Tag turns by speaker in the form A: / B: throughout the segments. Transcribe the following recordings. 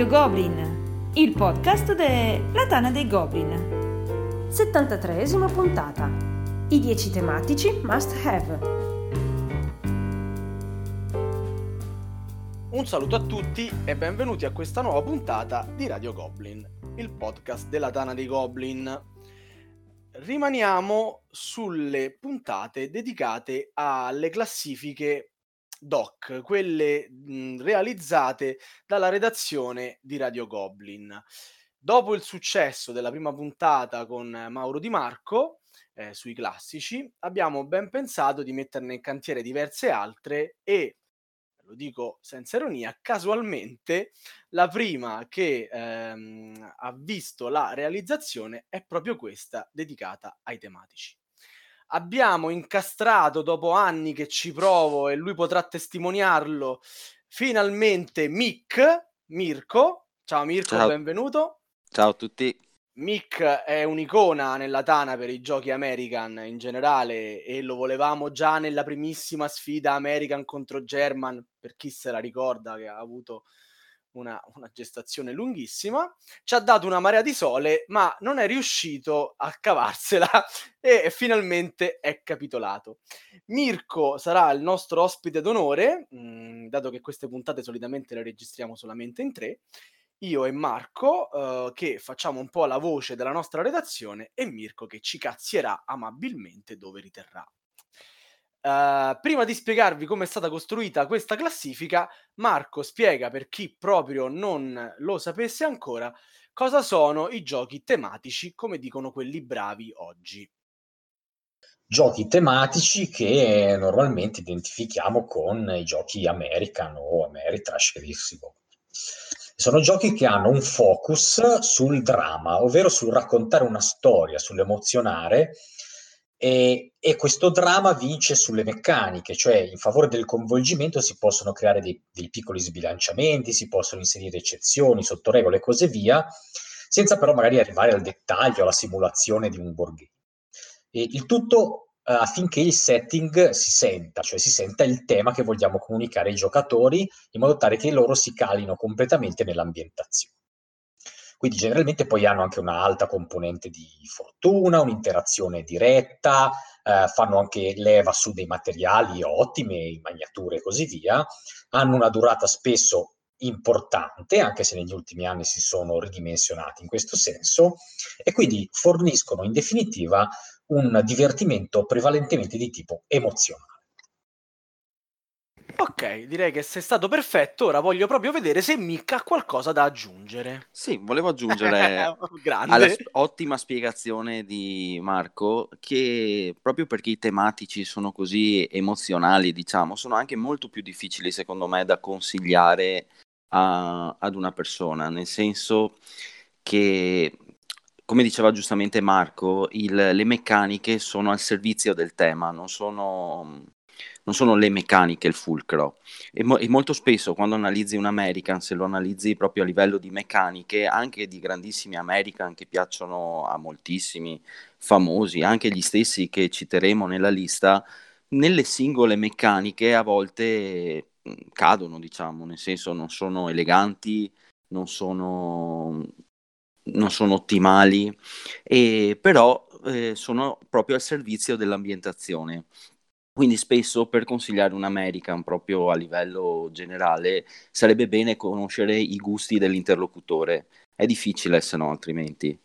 A: Radio Goblin, il podcast della Tana dei Goblin. 73esima puntata. I 10 tematici must have.
B: Un saluto a tutti e benvenuti a questa nuova puntata di Radio Goblin, il podcast della Tana dei Goblin. Rimaniamo sulle puntate dedicate alle classifiche doc, quelle mh, realizzate dalla redazione di Radio Goblin. Dopo il successo della prima puntata con Mauro Di Marco eh, sui classici, abbiamo ben pensato di metterne in cantiere diverse altre e lo dico senza ironia, casualmente la prima che ehm, ha visto la realizzazione è proprio questa dedicata ai tematici abbiamo incastrato dopo anni che ci provo e lui potrà testimoniarlo finalmente Mick Mirko. Ciao Mirko ciao. benvenuto.
C: Ciao a tutti.
B: Mick è un'icona nella Tana per i giochi American in generale e lo volevamo già nella primissima sfida American contro German per chi se la ricorda che ha avuto una, una, gestazione lunghissima, ci ha dato una marea di sole, ma non è riuscito a cavarsela e, finalmente è capitolato. Mirko sarà il nostro ospite d'onore, mh, mm, dato che queste puntate solitamente le registriamo solamente in tre. Io e Marco uh, che facciamo un po' la voce della nostra redazione e Mirko che ci cazzierà amabilmente dove riterrà. Uh, prima di spiegarvi come è stata costruita questa classifica, Marco spiega per chi proprio non lo sapesse ancora cosa sono i giochi tematici, come dicono quelli bravi oggi.
D: Giochi tematici che normalmente identifichiamo con i giochi American o Ameritrash che. Sono giochi che hanno un focus sul dramma, ovvero sul raccontare una storia, sull'emozionare e, e, questo dramma vince sulle meccaniche, cioè in favore del coinvolgimento si possono creare dei, dei piccoli sbilanciamenti, si possono inserire eccezioni, sottoregole e così via, senza però magari arrivare al dettaglio, alla simulazione di un game. E il tutto eh, affinché il setting si senta, cioè si senta il tema che vogliamo comunicare ai giocatori, in modo tale che loro si calino completamente nell'ambientazione. Quindi generalmente poi hanno anche una alta componente di fortuna, un'interazione diretta, eh, fanno anche leva su dei materiali ottimi, magnature e così via, hanno una durata spesso importante, anche se negli ultimi anni si sono ridimensionati in questo senso, e quindi forniscono in definitiva un divertimento prevalentemente di tipo emozionale.
B: Ok, direi che sei stato perfetto. Ora voglio proprio vedere se Mick ha qualcosa da aggiungere.
C: Sì, volevo aggiungere alla ottima spiegazione di Marco che proprio perché i tematici sono così emozionali, diciamo, sono anche molto più difficili secondo me da consigliare a- ad una persona, nel senso che come diceva giustamente Marco, il- le meccaniche sono al servizio del tema, non sono non sono le meccaniche il fulcro. E, mo- e, molto spesso quando analizzi un American, se lo analizzi proprio a livello di meccaniche, anche di grandissimi American che piacciono a moltissimi famosi, anche gli stessi che citeremo nella lista, nelle singole meccaniche a volte mm, cadono, diciamo, nel senso non sono eleganti, non sono, non sono ottimali, e, però eh, sono proprio al servizio dell'ambientazione. Quindi spesso per consigliare un American proprio a livello generale sarebbe bene conoscere i gusti dell'interlocutore. È difficile se no altrimenti.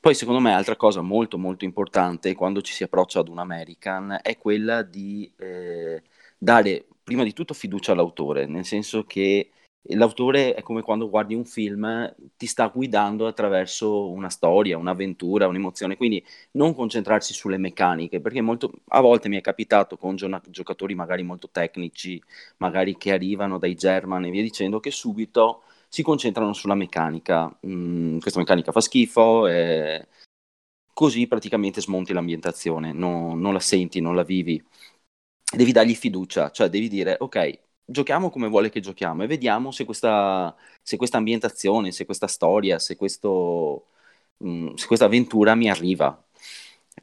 C: Poi secondo me altra cosa molto molto importante quando ci si approccia ad un American è quella di eh, dare prima di tutto fiducia all'autore, nel senso che l'autore è come quando guardi un film, ti sta guidando attraverso una storia, un'avventura, un'emozione, quindi non concentrarsi sulle meccaniche, perché molto, a volte mi è capitato con gio- giocatori magari molto tecnici, magari che arrivano dai German e via dicendo, che subito si concentrano sulla meccanica, mm, questa meccanica fa schifo, e così praticamente smonti l'ambientazione, no, non la senti, non la vivi. Devi dargli fiducia, cioè devi dire ok, giochiamo come vuole che giochiamo e vediamo se questa, se questa ambientazione, se questa storia, se, questo, mh, mm, se questa avventura mi arriva.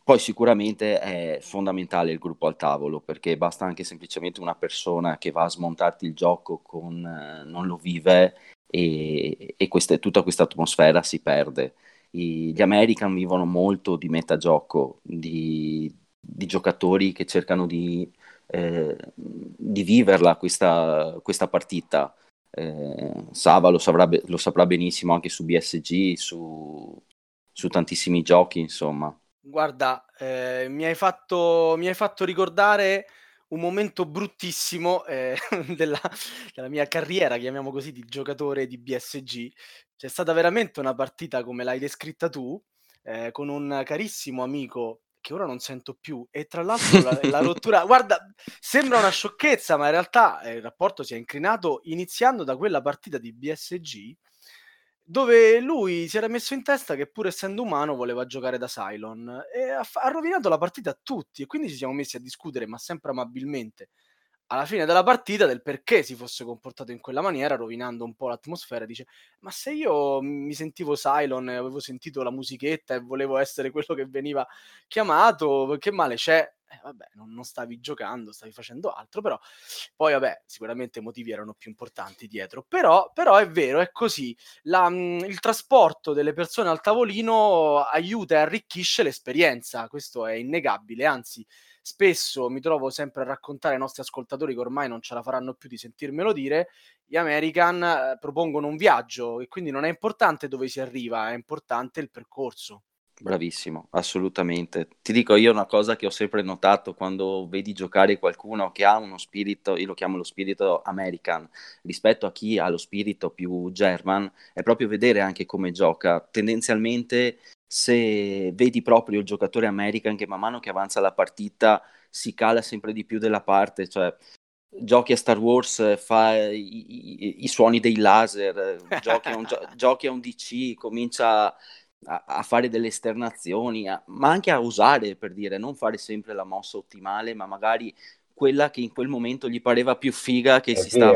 C: Poi sicuramente è fondamentale il gruppo al tavolo perché basta anche semplicemente una persona che va a smontarti il gioco con eh, non lo vive e, e questa, tutta questa atmosfera si perde. I, gli American vivono molto di metagioco, di, di giocatori che cercano di, eh, di viverla questa, questa partita. Eh, Sava lo saprà, lo saprà, benissimo anche su BSG, su, su tantissimi giochi, insomma.
B: Guarda, eh, mi, hai fatto, mi hai fatto ricordare un momento bruttissimo eh, della, della, mia carriera, chiamiamo così, di giocatore di BSG. C'è stata veramente una partita come l'hai descritta tu, eh, con un carissimo amico che ora non sento più. E tra l'altro la, la rottura, guarda, sembra una sciocchezza, ma in realtà eh, il rapporto si è incrinato iniziando da quella partita di BSG dove lui si era messo in testa che pur essendo umano voleva giocare da Cylon e ha, ha rovinato la partita a tutti e quindi ci siamo messi a discutere, ma sempre amabilmente, alla fine della partita del perché si fosse comportato in quella maniera, rovinando un po' l'atmosfera. Dice: Ma se io mi sentivo Cylon avevo sentito la musichetta e volevo essere quello che veniva chiamato, che male c'è? Eh, vabbè, non, non, stavi giocando, stavi facendo altro, però poi vabbè, sicuramente i motivi erano più importanti dietro, però, però è vero, è così, La, mh, il trasporto delle persone al tavolino aiuta e arricchisce l'esperienza, questo è innegabile, anzi spesso mi trovo sempre a raccontare ai nostri ascoltatori che ormai non ce la faranno più di sentirmelo dire, gli American eh, propongono un viaggio e quindi non è importante dove si arriva, è importante il percorso.
C: Bravissimo, assolutamente. Ti dico io una cosa che ho sempre notato quando vedi giocare qualcuno che ha uno spirito, io lo chiamo lo spirito American, rispetto a chi ha lo spirito più German, è proprio vedere anche come gioca. Tendenzialmente, se vedi proprio il giocatore American che man mano che avanza la partita si cala sempre di più della parte, cioè giochi a Star Wars, fa i, i, i suoni dei laser, giochi a un, giochi a un DC, comincia a, a fare delle esternazioni, a, ma anche a usare per dire, non fare sempre la mossa ottimale, ma magari quella che in quel momento gli pareva più figa che, si, vero,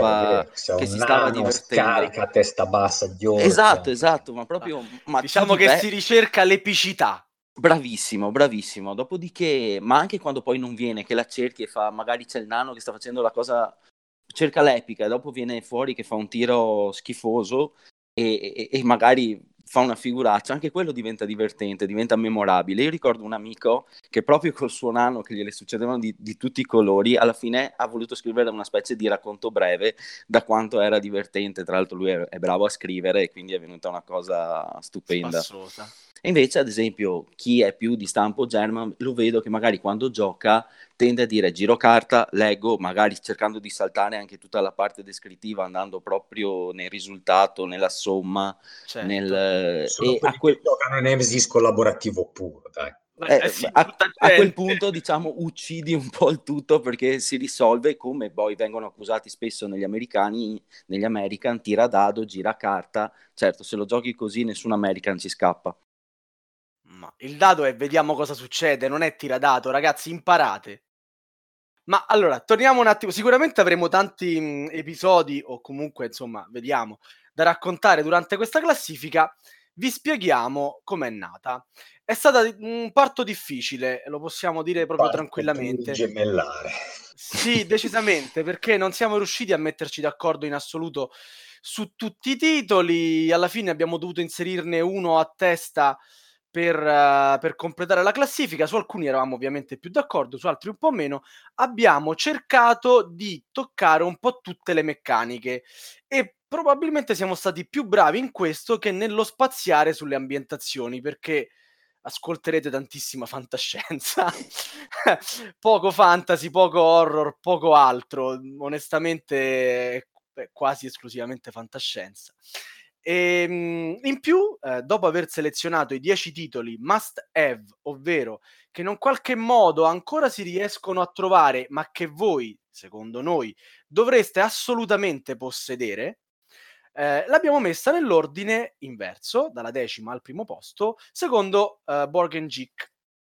C: stava, che si stava divertendo.
D: Scarica a testa bassa di orca.
C: Esatto, esatto, ma proprio...
B: Ma diciamo che si ricerca l'epicità.
C: Bravissimo, bravissimo. Dopodiché, ma anche quando poi non viene, che la cerchi e fa, magari c'è il nano che sta facendo la cosa, cerca l'epica, e dopo viene fuori che fa un tiro schifoso e, e, e magari fa una figuraccia, anche quello diventa divertente, diventa memorabile. Io ricordo un amico che proprio col suo nano, che gliele succedevano di, di, tutti i colori, alla fine ha voluto scrivere una specie di racconto breve da quanto era divertente. Tra l'altro lui è, è bravo a scrivere e quindi è venuta una cosa stupenda. Spassosa. E invece, ad esempio, chi è più di stampo German, lo vedo che magari quando gioca tende a dire giro carta, leggo, magari cercando di saltare anche tutta la parte descrittiva, andando proprio nel risultato, nella somma, certo. nel...
D: Sono e a quel... giocano Nemesis collaborativo puro, dai.
C: Eh, eh, sì, a, a, quel punto diciamo uccidi un po' il tutto perché si risolve come poi vengono accusati spesso negli americani negli American tira dado, gira carta certo se lo giochi così nessun American ci scappa
B: ma il dado è vediamo cosa succede, non è tiradato, ragazzi, imparate. Ma allora, torniamo un attimo, sicuramente avremo tanti mh, episodi o comunque, insomma, vediamo, da raccontare durante questa classifica. Vi spieghiamo com'è nata. È stato un parto difficile, lo possiamo dire proprio parto tranquillamente.
D: Gemellare.
B: Sì, decisamente, perché non siamo riusciti a metterci d'accordo in assoluto su tutti i titoli. Alla fine abbiamo dovuto inserirne uno a testa per, uh, per, completare la classifica. Su alcuni eravamo ovviamente più d'accordo, su altri un po' meno. Abbiamo cercato di toccare un po' tutte le meccaniche e probabilmente siamo stati più bravi in questo che nello spaziare sulle ambientazioni perché ascolterete tantissima fantascienza, poco fantasy, poco horror, poco altro. Onestamente, è quasi esclusivamente fantascienza. E, ehm, in più, eh, dopo aver selezionato i 10 titoli must have, ovvero che in qualche modo ancora si riescono a trovare, ma che voi, secondo noi, dovreste assolutamente possedere, eh, l'abbiamo messa nell'ordine inverso, dalla decima al primo posto, secondo eh, Borgen Geek.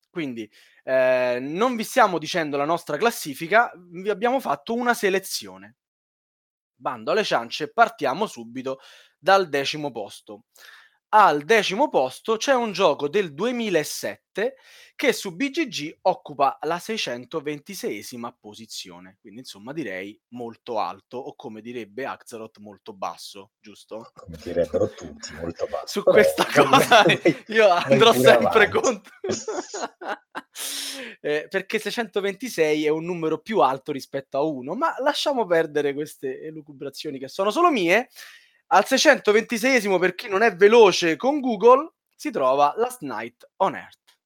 B: Quindi eh, non vi stiamo dicendo la nostra classifica, vi abbiamo fatto una selezione. Bando alle ciance, partiamo subito dal decimo posto. al decimo posto c'è un gioco del 2007 che su BGG occupa la 626esima posizione, quindi insomma direi molto alto o come direbbe Axelot molto basso, giusto?
D: Come direbbero tutti, molto basso.
B: Su Però, questa cosa io andrò sempre avanti. contro. eh, perché 626 è un numero più alto rispetto a 1, ma lasciamo perdere queste elucubrazioni che sono solo mie. Al 626esimo, per chi non è veloce con Google, si trova Last Night on Earth.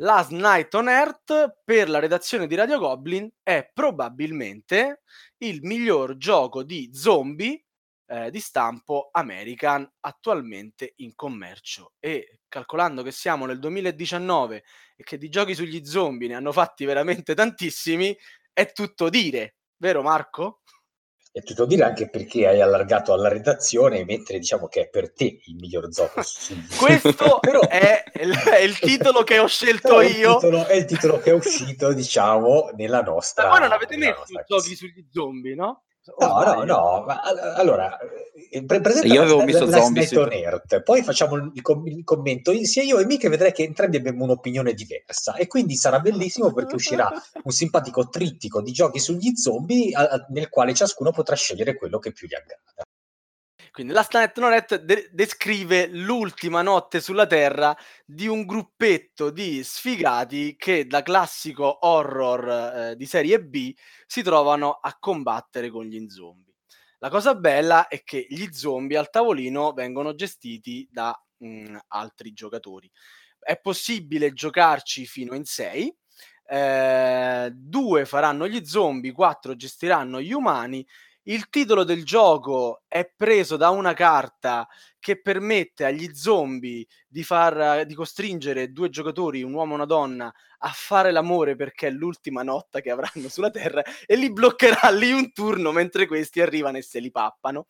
B: Last Night on Earth per la redazione di Radio Goblin è probabilmente il miglior gioco di zombie eh, di stampo American attualmente in commercio e calcolando che siamo nel 2019 e che di giochi sugli zombie ne hanno fatti veramente tantissimi, è tutto dire, vero Marco?
D: È tutto dire anche perché hai allargato alla redazione, mentre diciamo che è per te il miglior gioco.
B: Questo Però... è, il, è, il, titolo che ho scelto io.
D: È il, titolo, è il titolo che è uscito, diciamo, nella nostra.
B: Ma voi non avete messo giochi sugli zombie, no?
D: No, no, no, ma allora, eh, pre-
C: io avevo messo la, zombie
D: su... Earth, poi facciamo il, com- il, commento, sia io e Mica vedrai che entrambi abbiamo un'opinione diversa e quindi sarà bellissimo perché uscirà un simpatico trittico di giochi sugli zombie a- nel quale ciascuno potrà scegliere quello che più gli aggrada.
B: Quindi la Stanet Nonet de- descrive l'ultima notte sulla Terra di un gruppetto di sfigati che da classico horror eh, di serie B si trovano a combattere con gli zombie. La cosa bella è che gli zombie al tavolino vengono gestiti da mh, mm, altri giocatori. È possibile giocarci fino in sei. Eh, due faranno gli zombie, quattro gestiranno gli umani il titolo del gioco è preso da una carta che permette agli zombie di, far, di costringere due giocatori, un uomo e una donna, a fare l'amore perché è l'ultima notte che avranno sulla Terra e li bloccherà lì un turno mentre questi arrivano e se li pappano.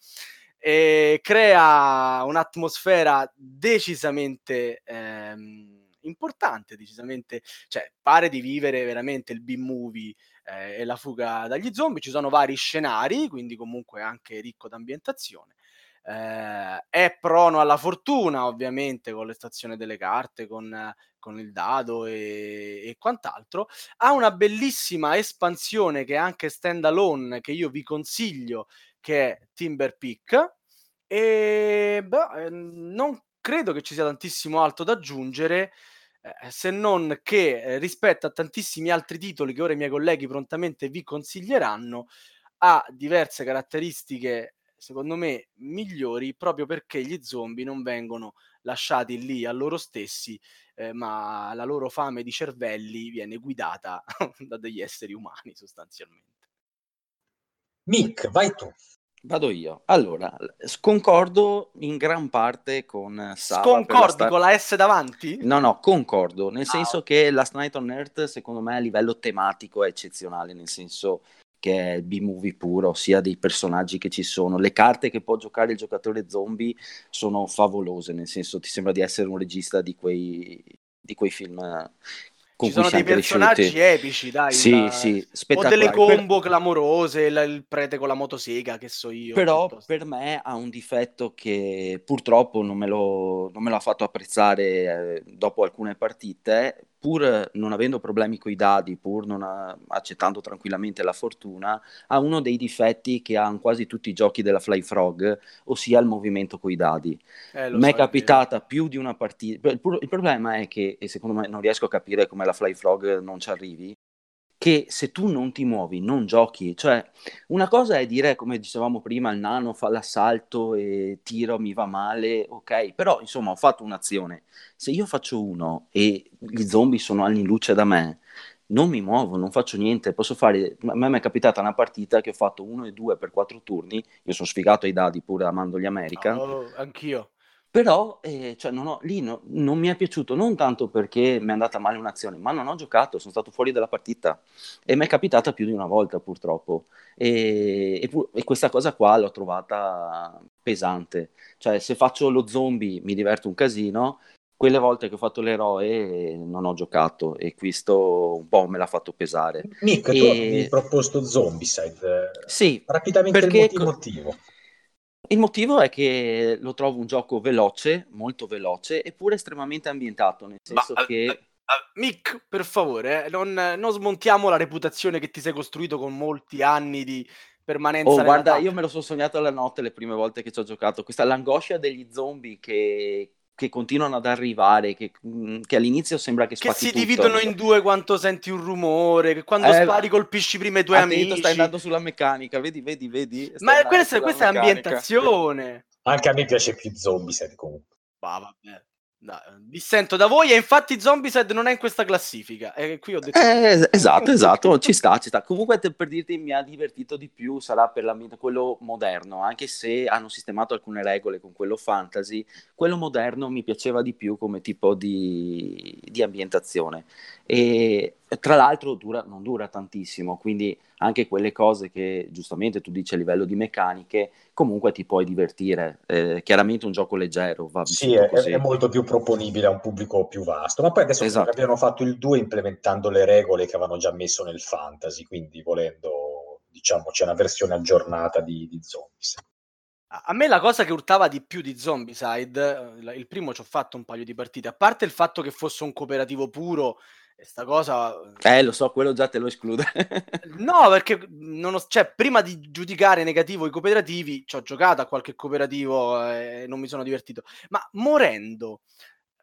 B: E crea un'atmosfera decisamente ehm, importante, decisamente, cioè pare di vivere veramente il B-movie eh, e la fuga dagli zombie. Ci sono vari scenari, quindi comunque anche ricco d'ambientazione. Eh, è prono alla fortuna, ovviamente, con l'estazione delle carte, con, con il dado e, e, quant'altro. Ha una bellissima espansione che è anche stand alone, che io vi consiglio, che è Timber Peak. E beh, non credo che ci sia tantissimo altro da aggiungere. Eh, se non che eh, rispetto a tantissimi altri titoli che ora i miei colleghi prontamente vi consiglieranno, ha diverse caratteristiche, secondo me, migliori proprio perché gli zombie non vengono lasciati lì a loro stessi, eh, ma la loro fame di cervelli viene guidata da degli esseri umani sostanzialmente.
D: Mick, vai tu.
C: Vado io. Allora, concordo in gran parte con
B: Sava. Sconcordi sta... con la S davanti?
C: No, no, concordo, nel ah, senso che Last Night on Earth secondo me a livello tematico è eccezionale, nel senso che è B-movie puro, sia dei personaggi che ci sono. Le carte che può giocare il giocatore zombie sono favolose, nel senso ti sembra di essere un regista di quei, di quei film
B: ci sono dei personaggi cresciuti. epici, dai.
C: Sì, la... sì,
B: O delle combo per... clamorose, il, il, prete con la motosega, che so io.
C: Però piuttosto. per me ha un difetto che purtroppo non me lo, non me lo ha fatto apprezzare eh, dopo alcune partite, pur non avendo problemi con i dadi, pur non ha, accettando tranquillamente la fortuna, ha uno dei difetti che hanno quasi tutti i giochi della Fly Frog, ossia il movimento con i dadi. Eh, Mi è capitata più di una partita. Il, il, problema è che, e secondo me non riesco a capire come la Fly Frog non ci arrivi, che se tu non ti muovi, non giochi. Cioè, una cosa è dire, come dicevamo prima, il nano fa l'assalto e tiro, mi va male, ok, però insomma ho fatto un'azione. Se io faccio uno e gli zombie sono anni luce da me, non mi muovo, non faccio niente, posso fare, a me mi è capitata una partita che ho fatto uno e due per quattro turni, io sono sfigato ai dadi pure amando gli American.
B: Oh, anch'io.
C: Però eh, cioè, non ho, lì no, non mi è piaciuto non tanto perché mi è andata male un'azione, ma non ho giocato, sono stato fuori dalla partita e mi è capitata più di una volta purtroppo. E, e, e, questa cosa qua l'ho trovata pesante. Cioè, se faccio lo zombie mi diverto un casino, quelle volte che ho fatto l'eroe non ho giocato e questo un po' me l'ha fatto pesare.
D: Nick, e... tu mi hai proposto Zombicide.
C: Sì,
D: rapidamente perché... il motivo.
C: Il motivo è che lo trovo un gioco veloce, molto veloce, eppure estremamente ambientato, nel senso Ma, che... Uh,
B: uh, Mick, per favore, eh, non, non, smontiamo la reputazione che ti sei costruito con molti anni di permanenza.
C: Oh, guarda, io me lo sono sognato alla notte le prime volte che ci ho giocato. Questa l'angoscia degli zombie che, che continuano ad arrivare, che, mm, che, all'inizio sembra che
B: Che si tutto. dividono in due quando senti un rumore, che quando eh, spari colpisci prima i tuoi attento, amici.
C: stai andando sulla meccanica, vedi, vedi, vedi.
B: Ma questa, questa è ambientazione.
D: Anche a me piace più Zombie comunque.
B: Bah, vabbè. No, dissento da voi e infatti Zombicide non è in questa classifica. E ho detto...
C: Eh, esatto, esatto, ci sta, ci sta. Comunque per dirti mi ha divertito di più sarà per l'ambiente quello moderno, anche se hanno sistemato alcune regole con quello fantasy, quello moderno mi piaceva di più come tipo di, di ambientazione. E tra l'altro dura, non dura tantissimo, quindi anche quelle cose che giustamente tu dici a livello di meccaniche, comunque ti puoi divertire. Eh, chiaramente un gioco leggero va
D: Sì, è, è, molto più proponibile a un pubblico più vasto, ma poi adesso esatto. abbiano fatto il 2 implementando le regole che avevano già messo nel fantasy, quindi volendo, diciamo, c'è una versione aggiornata di, di Zombies.
B: A me la cosa che urtava di più di Zombicide, eh, il primo ci ho fatto un paio di partite, a parte il fatto che fosse un cooperativo puro e sta cosa...
C: Eh, lo so, quello già te lo esclude.
B: no, perché non ho, cioè, prima di giudicare negativo i cooperativi, ci ho giocato a qualche cooperativo e non mi sono divertito. Ma morendo,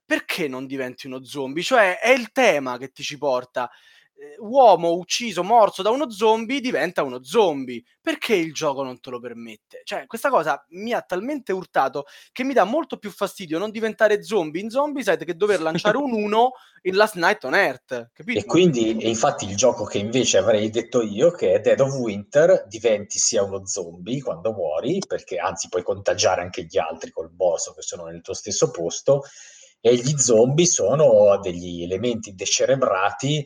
B: perché non diventi uno zombie? Cioè, è il tema che ti ci porta. Eh, uomo ucciso, morso da uno zombie diventa uno zombie. Perché il gioco non te lo permette? Cioè, questa cosa mi ha talmente urtato che mi dà molto più fastidio non diventare zombie in Zombicide che dover lanciare un 1 in Last Night on Earth. Capito?
D: E quindi, e infatti, il gioco che invece avrei detto io, che è Dead of Winter, diventi sia uno zombie quando muori, perché anzi puoi contagiare anche gli altri col boss che sono nel tuo stesso posto, e gli zombie sono degli elementi decerebrati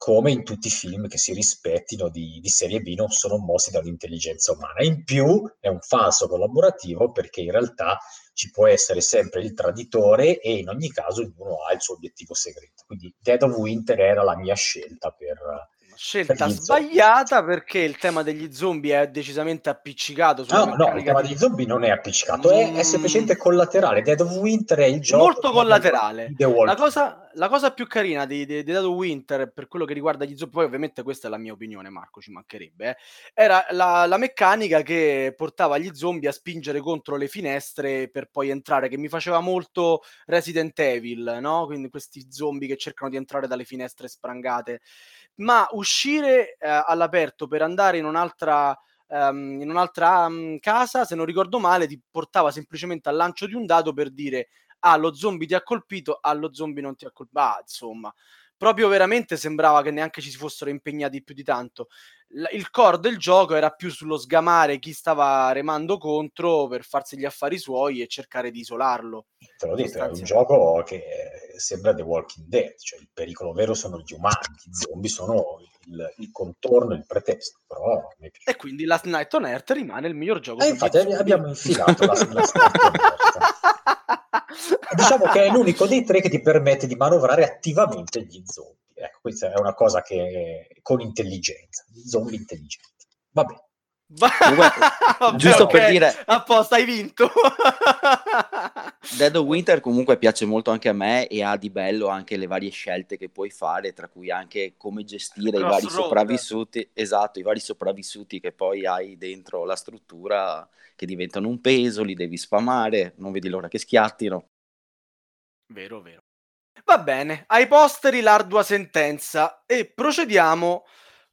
D: come in tutti i film che si rispettino di, di, serie B non sono mossi dall'intelligenza umana. In più è un falso collaborativo perché in realtà ci può essere sempre il traditore e in ogni caso ognuno ha il suo obiettivo segreto. Quindi Dead of Winter era la mia scelta per,
B: Scelta sbagliata zombie. perché il tema degli zombie è decisamente appiccicato.
D: No, no, il tema degli zombie non è appiccicato, mm. è, è, mm. semplicemente collaterale. Dead of Winter è il gioco.
B: Molto collaterale. La cosa, la cosa, più carina di, di, di, Dead of Winter per quello che riguarda gli zombie, poi ovviamente questa è la mia opinione, Marco, ci mancherebbe, eh, era la, la, meccanica che portava gli zombie a spingere contro le finestre per poi entrare, che mi faceva molto Resident Evil, no? Quindi questi zombie che cercano di entrare dalle finestre sprangate ma uscire eh, all'aperto per andare in un'altra, um, in un'altra um, casa, se non ricordo male, ti portava semplicemente al lancio di un dado per dire ah, lo zombie ti ha colpito, ah, zombie non ti ha colpito. Ah, insomma, proprio veramente sembrava che neanche ci si fossero impegnati più di tanto il core del gioco era più sullo sgamare chi stava remando contro per farsi gli affari suoi e cercare di isolarlo.
D: Te l'ho detto, è un gioco che sembra The Walking Dead, cioè il pericolo vero sono gli umani, gli zombie sono il, il contorno, il pretesto, però
B: E quindi Last Night on Earth rimane il miglior gioco.
D: Eh, infatti abbiamo infilato la, la Last Night on Earth. diciamo che è l'unico dei tre che ti permette di manovrare attivamente gli zombie. Ecco, questa è una cosa che con intelligenza, zombie intelligenti. Vabbè.
C: Comunque, giusto okay. per dire
B: apposta hai vinto
C: Dead of Winter comunque piace molto anche a me e ha di bello anche le varie scelte che puoi fare tra cui anche come gestire i vari sopravvissuti esatto i vari sopravvissuti che poi hai dentro la struttura che diventano un peso li devi spamare non vedi l'ora che schiattino
B: vero vero Va bene, ai posteri l'ardua sentenza e procediamo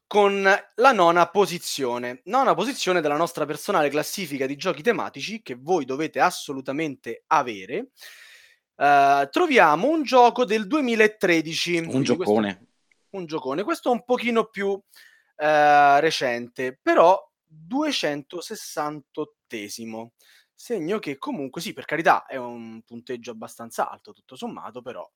B: con la nona posizione. Nona posizione della nostra personale classifica di giochi tematici che voi dovete assolutamente avere. Uh, troviamo un gioco del 2013.
C: Un giocone.
B: Questo, un giocone. Questo è un pochino più uh, recente, però 268esimo. Segno che comunque sì, per carità, è un punteggio abbastanza alto, tutto sommato, però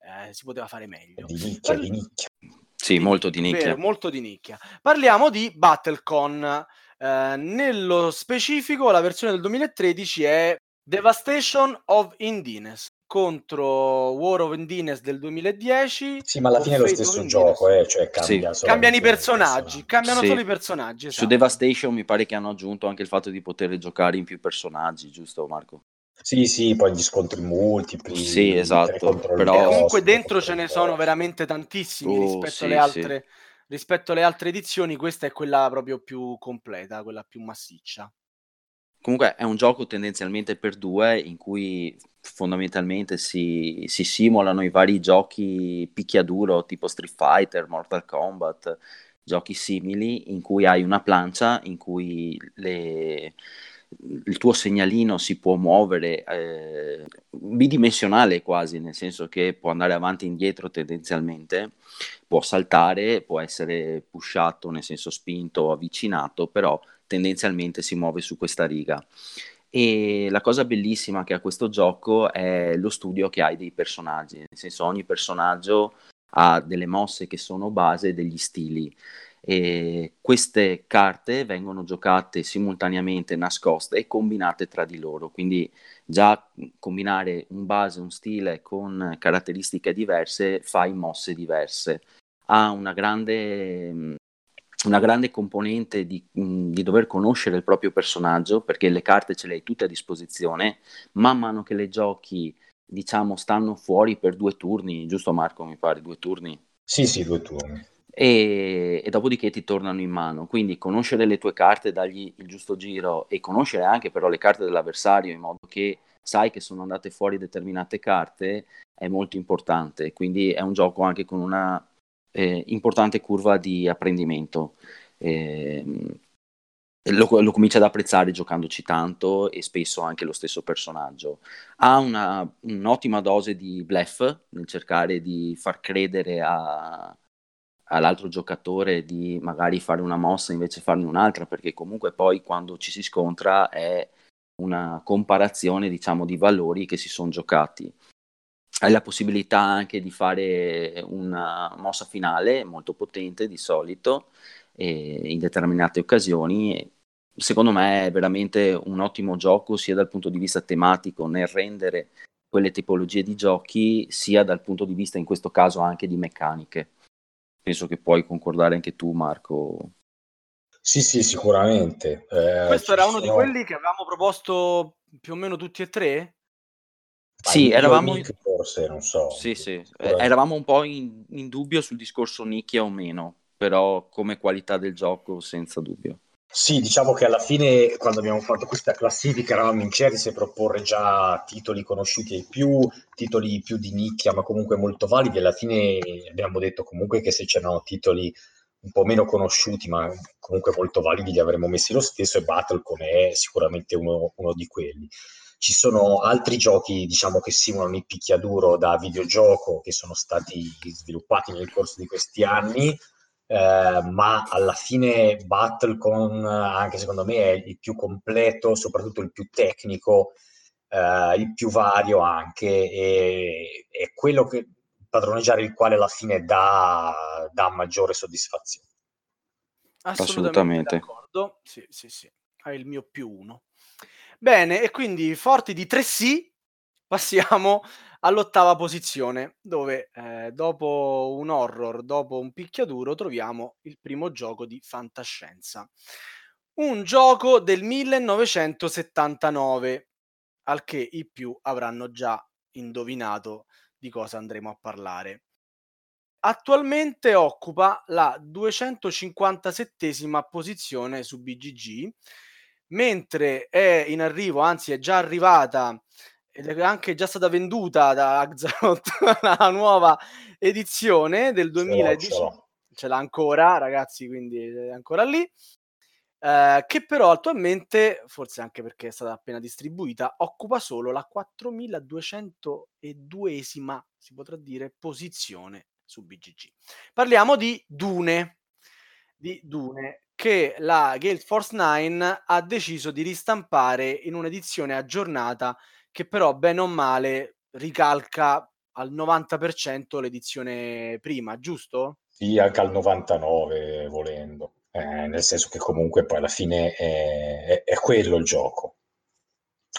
B: eh, si poteva fare meglio.
D: Di nicchia, di nicchia.
C: Sì, molto di nicchia.
B: Vero, molto di nicchia. Parliamo di Battlecon. Eh, nello specifico, la versione del 2013 è Devastation of Indines. Contro War of Endines del 2010.
D: Sì, ma alla fine è lo stesso gioco, eh, cioè cambia
B: sì. cambiano i personaggi, cambiano sì. solo i personaggi.
C: Esatto. Su Devastation mi pare che hanno aggiunto anche il fatto di poter giocare in più personaggi, giusto Marco?
D: Sì, sì, poi gli scontri multipli.
C: Sì, esatto.
B: Però... Comunque dentro ce ne sono veramente tantissimi oh, rispetto, sì, alle altre, rispetto alle altre edizioni. Questa è quella proprio più completa, quella più massiccia.
C: Comunque è un gioco tendenzialmente per due in cui fondamentalmente si, si simulano i vari giochi picchiaduro tipo Street Fighter, Mortal Kombat, giochi simili in cui hai una plancia in cui le, il tuo segnalino si può muovere eh, bidimensionale quasi, nel senso che può andare avanti e indietro tendenzialmente, può saltare, può essere pushato, nel senso spinto avvicinato, però tendenzialmente si muove su questa riga. E la cosa bellissima che ha questo gioco è lo studio che hai dei personaggi, nel senso ogni personaggio ha delle mosse che sono base degli stili. E queste carte vengono giocate simultaneamente nascoste e combinate tra di loro, quindi già combinare un base, un stile con caratteristiche diverse fai mosse diverse. Ha una grande una grande componente di, di, dover conoscere il proprio personaggio, perché le carte ce le hai tutte a disposizione, man mano che le giochi, diciamo, stanno fuori per due turni, giusto Marco, mi pare, due turni?
D: Sì, sì, due turni.
C: E, e dopodiché ti tornano in mano, quindi conoscere le tue carte, dargli il giusto giro e conoscere anche però le carte dell'avversario in modo che sai che sono andate fuori determinate carte è molto importante, quindi è un gioco anche con una eh, importante curva di apprendimento. Eh, lo, lo, comincia ad apprezzare giocandoci tanto e spesso anche lo stesso personaggio. Ha una, un'ottima dose di bluff nel cercare di far credere a, all'altro giocatore di magari fare una mossa invece farne un'altra, perché comunque poi quando ci si scontra è una comparazione diciamo di valori che si sono giocati hai la possibilità anche di fare una mossa finale molto potente di solito in determinate occasioni. Secondo me è veramente un ottimo gioco sia dal punto di vista tematico nel rendere quelle tipologie di giochi, sia dal punto di vista in questo caso anche di meccaniche. Penso che puoi concordare anche tu, Marco.
D: Sì, sì, sicuramente.
B: Eh, Questo era uno sono... di quelli che avevamo proposto più o meno tutti e tre?
C: Sì, eravamo...
D: In... Forse, non so.
C: Sì, sì. Eh, eravamo un po' in, in, dubbio sul discorso nicchia o meno, però come qualità del gioco senza dubbio.
D: Sì, diciamo che alla fine quando abbiamo fatto questa classifica eravamo incerti se proporre già titoli conosciuti ai più, titoli più di nicchia ma comunque molto validi. Alla fine abbiamo detto comunque che se c'erano titoli un po' meno conosciuti ma comunque molto validi li avremmo messi lo stesso e Battlecom è sicuramente uno, uno di quelli. Ci sono altri giochi, diciamo, che simulano il picchiaduro da videogioco che sono stati sviluppati nel corso di questi anni, eh, ma alla fine Battlecon, anche secondo me, è il più completo, soprattutto il più tecnico, eh, il più vario anche, e, è quello che padroneggiare il quale alla fine dà, dà maggiore soddisfazione.
B: Assolutamente, Assolutamente. d'accordo. Sì, sì, sì. Hai il mio più uno. Bene, e quindi forti di tre sì, passiamo all'ottava posizione, dove eh, dopo un horror, dopo un picchiaduro, troviamo il primo gioco di fantascienza. Un gioco del 1979, al che i più avranno già indovinato di cosa andremo a parlare. Attualmente occupa la 257 posizione su BGG mentre è in arrivo, anzi è già arrivata ed è anche già stata venduta da Axaroth la nuova edizione del 2018 ce l'ha ancora ragazzi quindi è ancora lì. Eh, che però attualmente forse anche perché è stata appena distribuita occupa solo la 4202esima si potrà dire posizione su BGG parliamo di Dune. Di Dune che la Gale Force 9 ha deciso di ristampare in un'edizione aggiornata che però bene o male ricalca al 90% l'edizione prima, giusto?
D: Sì, anche al 99 volendo, eh, nel senso che comunque poi alla fine è, è, è quello il gioco.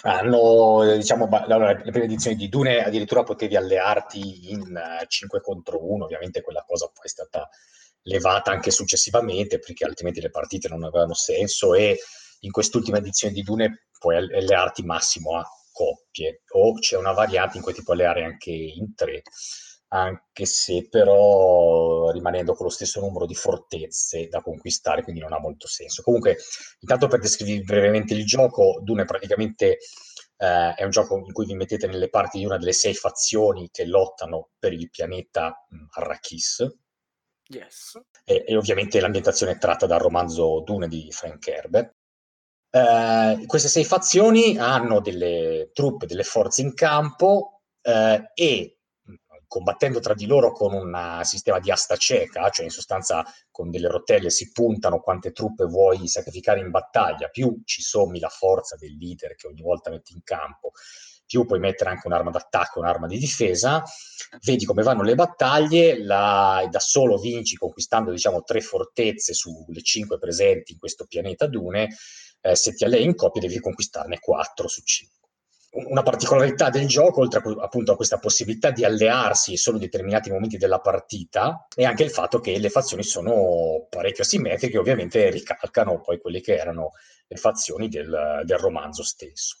D: hanno, diciamo, allora, le prime edizioni di Dune addirittura potevi allearti in 5 contro 1, ovviamente quella cosa poi è stata levata anche successivamente perché altrimenti le partite non avevano senso e in quest'ultima edizione di Dune puoi allearti massimo a coppie o c'è una variante in cui ti puoi alleare anche in tre anche se però rimanendo con lo stesso numero di fortezze da conquistare, quindi non ha molto senso. Comunque, intanto per descrivere brevemente il gioco, Dune praticamente eh, è un gioco in cui vi mettete nelle parti di una delle sei fazioni che lottano per il pianeta Arrakis,
B: Yes.
D: E, e, ovviamente l'ambientazione è tratta dal romanzo Dune di Frank Herbert. Eh, queste sei fazioni hanno delle truppe, delle forze in campo eh, e combattendo tra di loro con un sistema di asta cieca, cioè in sostanza con delle rotelle si puntano quante truppe vuoi sacrificare in battaglia, più ci sommi la forza del leader che ogni volta metti in campo più puoi mettere anche un'arma d'attacco, un'arma di difesa, vedi come vanno le battaglie, la, da solo vinci conquistando diciamo tre fortezze sulle cinque presenti in questo pianeta Dune, eh, se ti allei in coppia devi conquistarne quattro su cinque. Una particolarità del gioco, oltre a, appunto a questa possibilità di allearsi solo in determinati momenti della partita, è anche il fatto che le fazioni sono parecchio asimmetriche, ovviamente ricalcano poi quelle che erano le fazioni del, del romanzo stesso.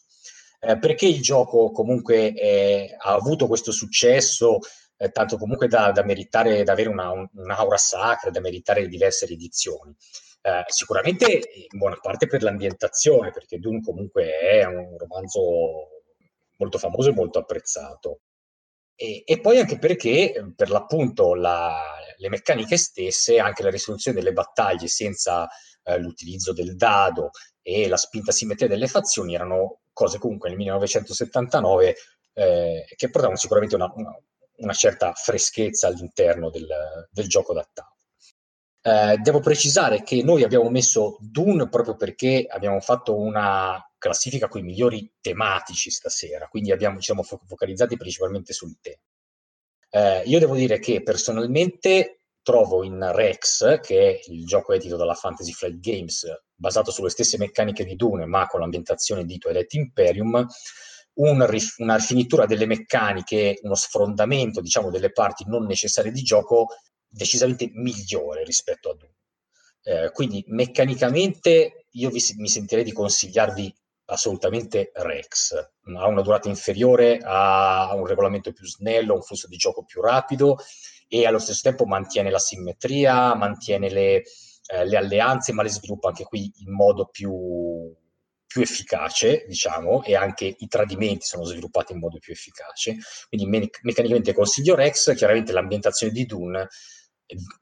D: Eh, perché il gioco comunque è, ha avuto questo successo, eh, tanto comunque da, da, meritare, da avere una, un, un'aura sacra, da meritare diverse edizioni? Eh, sicuramente in buona parte per l'ambientazione, perché Dune comunque è un romanzo molto famoso e molto apprezzato. E, e poi anche perché, per l'appunto, la, le meccaniche stesse, anche la risoluzione delle battaglie senza eh, l'utilizzo del dado e la spinta simmetria delle fazioni erano cose comunque nel 1979 eh, che portavano sicuramente una, una, una, certa freschezza all'interno del, del gioco da tavolo. Eh, devo precisare che noi abbiamo messo Dune proprio perché abbiamo fatto una classifica con i migliori tematici stasera, quindi abbiamo, ci siamo focalizzati principalmente sul tema. Eh, io devo dire che personalmente trovo in Rex, che è il gioco edito dalla Fantasy Flight Games, basato sulle stesse meccaniche di Dune, ma con l'ambientazione di Twilight Imperium, un rif- una rifinitura delle meccaniche, uno sfrondamento, diciamo, delle parti non necessarie di gioco decisamente migliore rispetto a Dune. Eh, quindi meccanicamente io vi, mi sentirei di consigliarvi assolutamente Rex. Ha una durata inferiore, ha un regolamento più snello, un flusso di gioco più rapido e allo stesso tempo mantiene la simmetria, mantiene le, eh, le alleanze, ma le sviluppa anche qui in modo più, più efficace, diciamo, e anche i tradimenti sono sviluppati in modo più efficace. Quindi me- meccanicamente consiglio Rex, chiaramente l'ambientazione di Dune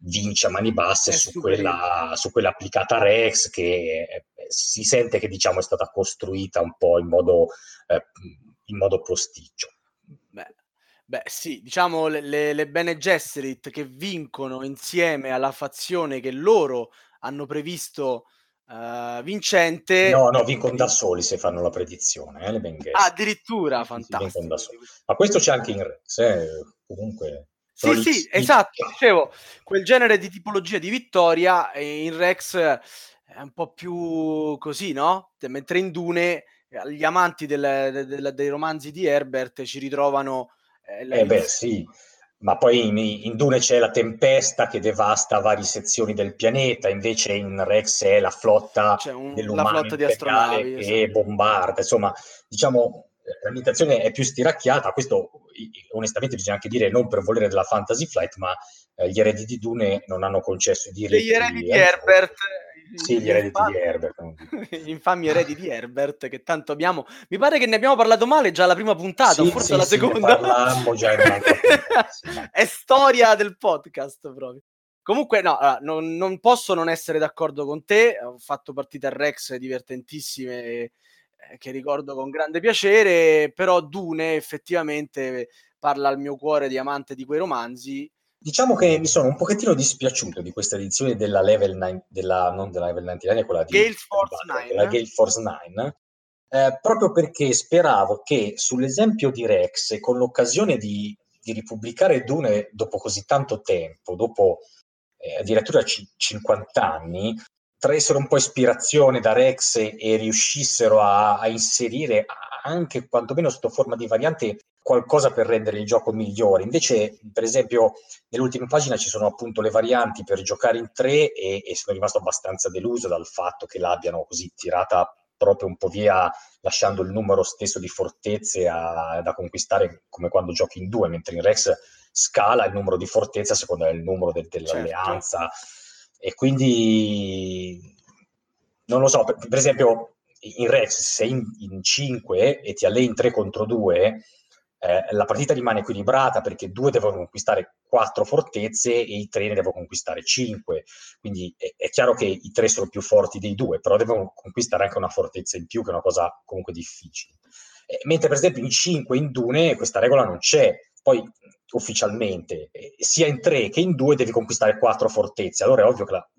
D: vince a mani basse su quella, su quella, applicata a Rex che eh, si sente che diciamo è stata costruita un po' in modo, eh, in modo posticcio.
B: Beh, sì, diciamo le, le, le Bene Gesserit che vincono insieme alla fazione che loro hanno previsto uh, vincente.
D: No, no, vincono da soli se fanno la predizione, eh, le Ben
B: Ah, addirittura, fantastico.
D: Ma questo c'è anche in Rex, eh, comunque.
B: Sì, sì, sì, esatto, dicevo, quel genere di tipologia di vittoria in Rex è un po' più così, no? Mentre in Dune gli amanti del, del, dei romanzi di Herbert ci ritrovano
D: eh, eh beh, sì, ma poi in, in, Dune c'è la tempesta che devasta varie sezioni del pianeta, invece in Rex è la flotta un, dell'umano la flotta di astronavi che esatto. bombarda, insomma, diciamo l'ambientazione è più stiracchiata, questo onestamente bisogna anche dire non per volere della Fantasy Flight, ma eh, gli eredi di Dune non hanno concesso di
B: dire... Gli eredi di Herbert
D: sì, gli eredi infami, di Herbert.
B: gli infami eredi di Herbert che tanto abbiamo. Mi pare che ne abbiamo parlato male già alla prima puntata, sì, forse sì, alla seconda.
D: Parlammo già in
B: puntata, È storia del podcast proprio. Comunque, no, non, non, posso non essere d'accordo con te. Ho fatto partite a Rex divertentissime eh, che ricordo con grande piacere, però Dune effettivamente parla al mio cuore di amante di quei romanzi
D: Diciamo che mi sono un pochettino dispiaciuto di questa edizione della Level 9, della, non della Level 99, quella di
B: Gale Force 9,
D: della Gale Force 9 eh, proprio perché speravo che sull'esempio di Rex, con l'occasione di, di ripubblicare Dune dopo così tanto tempo, dopo eh, addirittura c- 50 anni, traessero un po' ispirazione da Rex e, e riuscissero a, a, inserire anche quantomeno sotto forma di variante qualcosa per rendere il gioco migliore. Invece, per esempio, nell'ultima pagina ci sono appunto le varianti per giocare in tre e, e sono rimasto abbastanza deluso dal fatto che l'abbiano così tirata proprio un po' via, lasciando il numero stesso di fortezze a, da conquistare come quando giochi in due, mentre in Rex scala il numero di fortezze a seconda del numero de- dell'alleanza. Certo. E quindi non lo so, per, per esempio in Rex se sei in, in 5 e ti alleni 3 contro 2, eh, la partita rimane equilibrata perché due devono conquistare quattro fortezze e i tre ne devono conquistare cinque. Quindi è, è, chiaro che i tre sono più forti dei due, però devono conquistare anche una fortezza in più, che è una cosa comunque difficile. Eh, mentre per esempio in 5 in Dune questa regola non c'è. Poi ufficialmente, eh, sia in 3 che in 2 devi conquistare quattro fortezze. Allora è ovvio che la,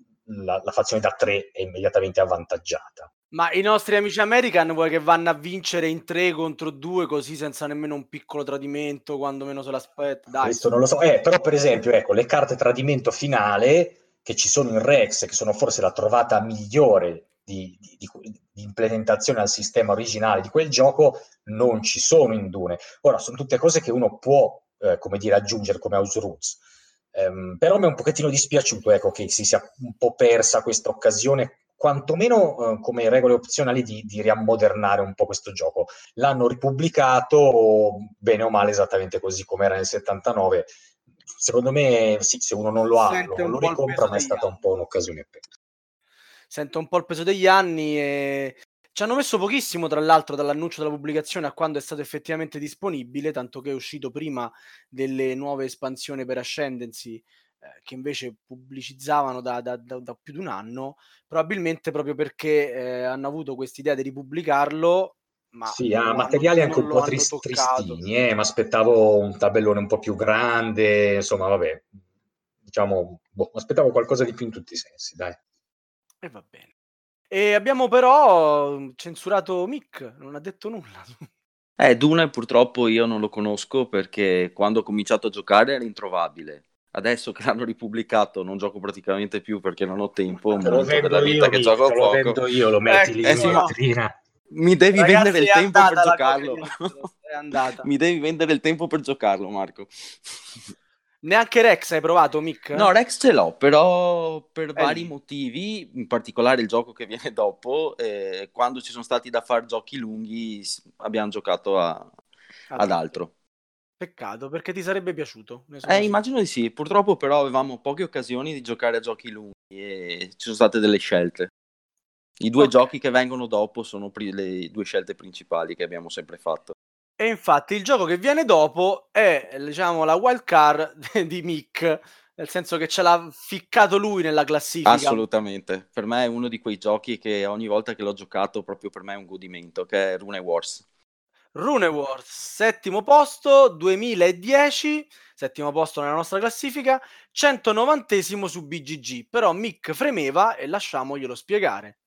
D: la, la fazione da 3 è immediatamente avvantaggiata.
B: Ma i nostri amici American vuoi che vanno a vincere in 3 contro 2 così senza nemmeno un piccolo tradimento quando meno se l'aspetta? Dai.
D: Questo non lo so. Eh, però per esempio, ecco, le carte tradimento finale che ci sono in Rex, che sono forse la trovata migliore di, di, di, di, implementazione al sistema originale di quel gioco, non ci sono in Dune. Ora, sono tutte cose che uno può, eh, come dire, aggiungere come house roots. Um, però mi è un pochettino dispiaciuto ecco, che si sia un po' persa questa occasione quantomeno eh, come regole opzionali di, di riammodernare un po' questo gioco. L'hanno ripubblicato bene o male esattamente così come era nel 79. Secondo me, sì, se uno non lo ha, lo, lo ricompra, ma è stata un po' un'occasione.
B: Sento un po' il peso degli anni e ci hanno messo pochissimo, tra l'altro, dall'annuncio della pubblicazione a quando è stato effettivamente disponibile, tanto che è uscito prima delle nuove espansioni per Ascendancy eh, che invece pubblicizzavano da, da, da, da, più di un anno, probabilmente proprio perché eh, hanno avuto quest'idea di ripubblicarlo. Ma
D: sì, ha materiali anche un po' trist- tristini, eh, mi aspettavo un tabellone un po' più grande, insomma, vabbè, diciamo, boh, aspettavo qualcosa di più in tutti i sensi, dai.
B: E va bene. E abbiamo però censurato Mick, non ha detto nulla.
C: Eh, Dune purtroppo io non lo conosco perché quando ho cominciato a giocare era introvabile adesso che l'hanno ripubblicato non gioco praticamente più perché non ho tempo,
D: te lo vendo io, che gioco lo vendo io, lo metti eh, lì eh, in no.
C: Mi devi Ragazzi, vendere il tempo per giocarlo. Mi devi vendere il tempo per giocarlo, Marco.
B: Neanche Rex hai provato, Mick?
C: No, Rex ce l'ho, però per eh. vari motivi, in particolare il gioco che viene dopo, eh, quando ci sono stati da fare giochi lunghi abbiamo giocato a, ad altro.
B: Peccato, perché ti sarebbe piaciuto.
C: Eh, immagino di sì. Purtroppo però avevamo poche occasioni di giocare a giochi lunghi e ci sono state delle scelte. I due okay. giochi che vengono dopo sono pri- le due scelte principali che abbiamo sempre fatto.
B: E infatti il gioco che viene dopo è, diciamo, la wild card di Mick, nel senso che ce l'ha ficcato lui nella classifica.
C: Assolutamente. Per me è uno di quei giochi che ogni volta che l'ho giocato proprio per me è un godimento, che è Rune Wars.
B: Rune Wars, settimo posto, 2010, settimo posto nella nostra classifica, 190 su BGG, però Mick fremeva e lasciamoglielo spiegare.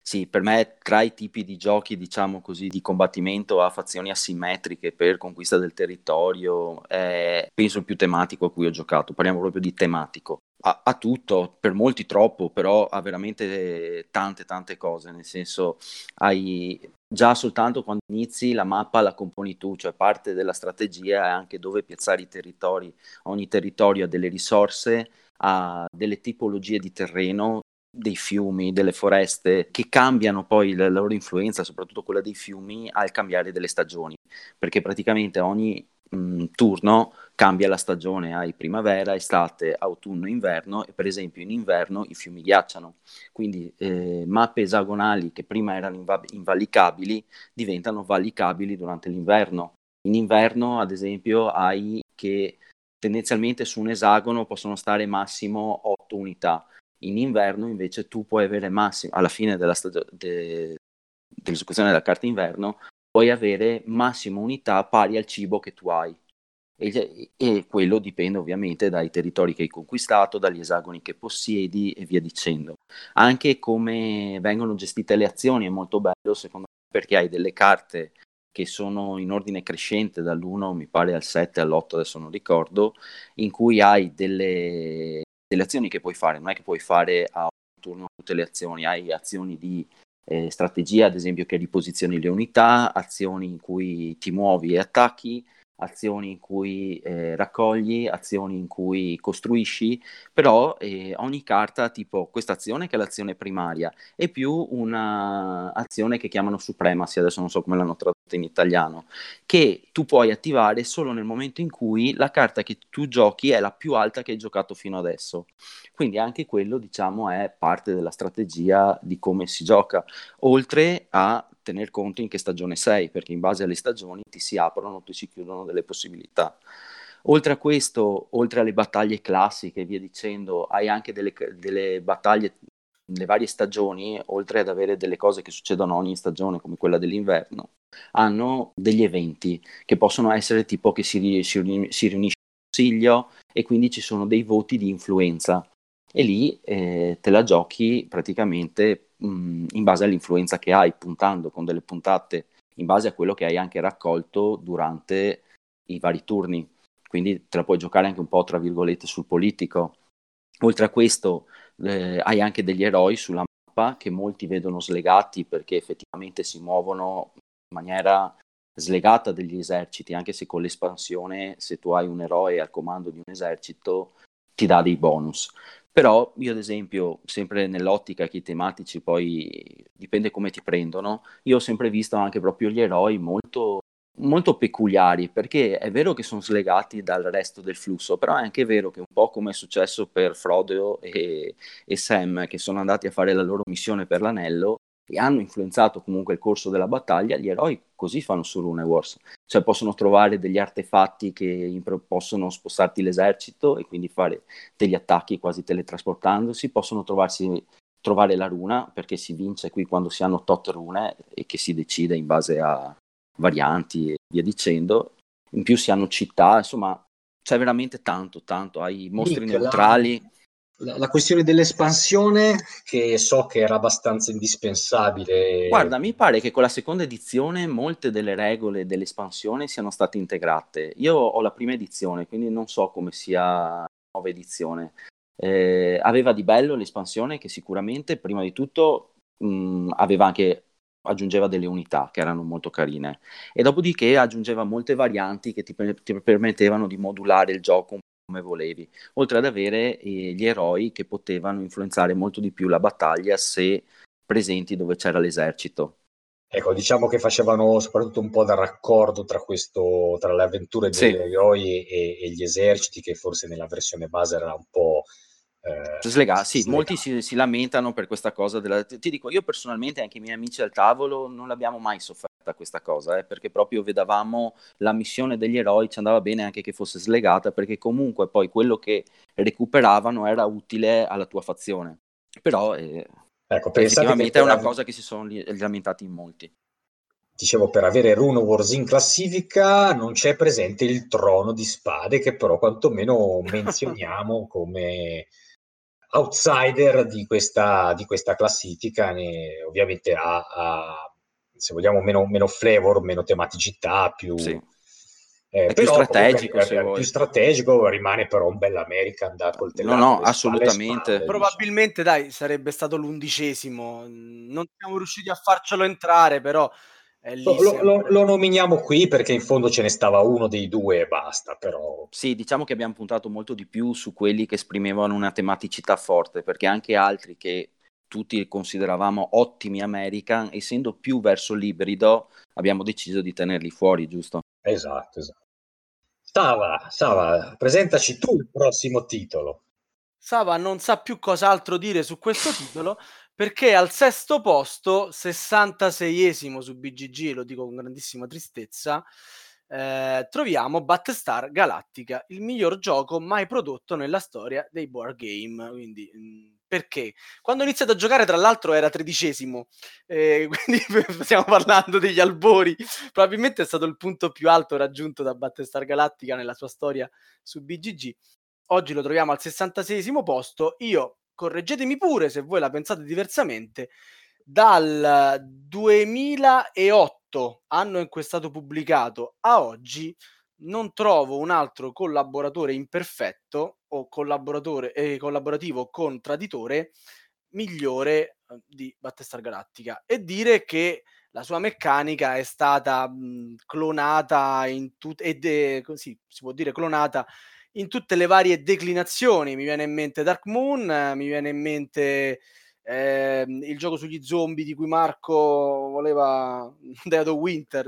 C: Sì, per me tra i tipi di giochi, diciamo così, di combattimento a fazioni asimmetriche per conquista del territorio, è penso il più tematico a cui ho giocato, parliamo proprio di tematico. Ha, ha tutto, per molti troppo, però ha veramente tante tante cose, nel senso hai già soltanto quando inizi la mappa la componi tu, cioè parte della strategia è anche dove piazzare i territori. Ogni territorio ha delle risorse, ha delle tipologie di terreno dei fiumi, delle foreste, che cambiano poi la loro influenza, soprattutto quella dei fiumi, al cambiare delle stagioni, perché praticamente ogni mh, turno cambia la stagione, hai primavera, estate, autunno, inverno e per esempio in inverno i fiumi ghiacciano, quindi eh, mappe esagonali che prima erano inv- invalicabili diventano valicabili durante l'inverno. In inverno, ad esempio, hai che tendenzialmente su un esagono possono stare massimo 8 unità, in inverno invece tu puoi avere massimo, alla fine della stagio- de- dell'esecuzione della carta inverno, puoi avere massimo unità pari al cibo che tu hai. E, e, quello dipende ovviamente dai territori che hai conquistato, dagli esagoni che possiedi e via dicendo. Anche come vengono gestite le azioni è molto bello secondo me perché hai delle carte che sono in ordine crescente dall'1 mi pare al 7 all'8 adesso non ricordo in cui hai delle delle azioni che puoi fare, non è che puoi fare a turno tutte le azioni, hai azioni di eh, strategia, ad esempio che riposizioni le unità, azioni in cui ti muovi e attacchi, azioni in cui eh, raccogli, azioni in cui costruisci, però eh, ogni carta, tipo questa azione che è l'azione primaria, è più un'azione che chiamano supremacy, adesso non so come l'hanno tradotta in italiano, che tu puoi attivare solo nel momento in cui la carta che tu giochi è la più alta che hai giocato fino adesso. Quindi anche quello, diciamo, è parte della strategia di come si gioca, oltre a tener conto in che stagione sei, perché in base alle stagioni ti si aprono, ti si chiudono delle possibilità. Oltre a questo, oltre alle battaglie classiche via dicendo, hai anche delle, delle battaglie nelle varie stagioni, oltre ad avere delle cose che succedono ogni stagione, come quella dell'inverno, hanno degli eventi che possono essere tipo che si, si, si riunisce un consiglio e quindi ci sono dei voti di influenza e lì eh, te la giochi praticamente mh, mm, in base all'influenza che hai, puntando con delle puntate in base a quello che hai anche raccolto durante i vari turni. Quindi te la puoi giocare anche un po' tra virgolette sul politico. Oltre a questo eh, hai anche degli eroi sulla mappa che molti vedono slegati perché effettivamente si muovono in maniera slegata dagli eserciti, anche se con l'espansione se tu hai un eroe al comando di un esercito ti dà dei bonus. Però io ad esempio, sempre nell'ottica che i tematici poi dipende come ti prendono, io ho sempre visto anche proprio gli eroi molto, molto peculiari, perché è vero che sono slegati dal resto del flusso, però è anche vero che un po' come è successo per Frodo e, e Sam, che sono andati a fare la loro missione per l'anello, hanno influenzato comunque il corso della battaglia, gli eroi così fanno su Rune Wars, cioè possono trovare degli artefatti che impro- possono spostarti l'esercito e quindi fare degli attacchi quasi teletrasportandosi, possono trovarsi, trovare la runa perché si vince qui quando si hanno tot rune e che si decide in base a varianti e via dicendo, in più si hanno città, insomma c'è veramente tanto, tanto, hai mostri Nick, neutrali. La
D: questione dell'espansione, che so che era abbastanza indispensabile.
C: Guarda, mi pare che con la seconda edizione molte delle regole dell'espansione siano state integrate. Io ho la prima edizione, quindi non so come sia la nuova edizione. Eh, aveva di bello l'espansione che sicuramente, prima di tutto, mh, aveva anche aggiungeva delle unità che erano molto carine e dopodiché aggiungeva molte varianti che ti, ti permettevano di modulare il gioco un come volevi, oltre ad avere eh, gli eroi che potevano influenzare molto di più la battaglia se presenti dove c'era l'esercito.
D: Ecco, diciamo che facevano soprattutto un po' da raccordo tra, questo, tra le avventure degli sì. eroi e, e, gli eserciti, che forse nella versione base era un po'.
C: Eh, Slega, sì, slegati. molti si, si, lamentano per questa cosa. Della, ti dico, io personalmente, anche i miei amici al tavolo, non l'abbiamo mai sofferto questa cosa, eh, perché proprio vedavamo la missione degli eroi, ci andava bene anche che fosse slegata, perché comunque poi quello che recuperavano era utile alla tua fazione. Però eh, ecco, effettivamente è una cosa che si sono lamentati in molti.
D: Dicevo, per avere Rune Wars in classifica non c'è presente il trono di spade, che però quantomeno menzioniamo come outsider di questa, di questa classifica. Ne, ovviamente ha, ha se vogliamo, meno, meno flavor, meno tematicità, più...
C: Sì. Eh, è più strategico,
D: comunque, più strategico, rimane però un bel American da coltellare.
C: No, no, assolutamente.
B: Spalle, Probabilmente, dai, sarebbe stato l'undicesimo. Non siamo riusciti a farcelo entrare, però
D: lo, lo, lo, nominiamo qui perché in fondo ce ne stava uno dei due e basta, però...
C: Sì, diciamo che abbiamo puntato molto di più su quelli che esprimevano una tematicità forte, perché anche altri che tutti consideravamo ottimi American, essendo più verso l'ibrido, abbiamo deciso di tenerli fuori, giusto?
D: Esatto, esatto. Sava, Sava, presentaci tu il prossimo titolo.
B: Sava non sa più cos'altro dire su questo titolo perché al sesto posto, 66esimo su BGG, lo dico con grandissima tristezza, eh, troviamo Battlestar Galactica, il miglior gioco mai prodotto nella storia dei board game. Quindi mh, mm, perché? Quando ho iniziato a giocare, tra l'altro, era tredicesimo, eh, quindi stiamo parlando degli albori. Probabilmente è stato il punto più alto raggiunto da Battlestar Galactica nella sua storia su BGG. Oggi lo troviamo al 66 posto. Io, correggetemi pure se voi la pensate diversamente, dal 2008, anno in cui è stato pubblicato, a oggi non trovo un altro collaboratore imperfetto o collaboratore eh, collaborativo con traditore migliore eh, di Battlestar Galactica. E dire che la sua meccanica è stata mh, clonata in tutte così si può dire clonata in tutte le varie declinazioni. Mi viene in mente Dark Moon, mi viene in mente eh, il gioco sugli zombie di cui Marco voleva Dead of Winter.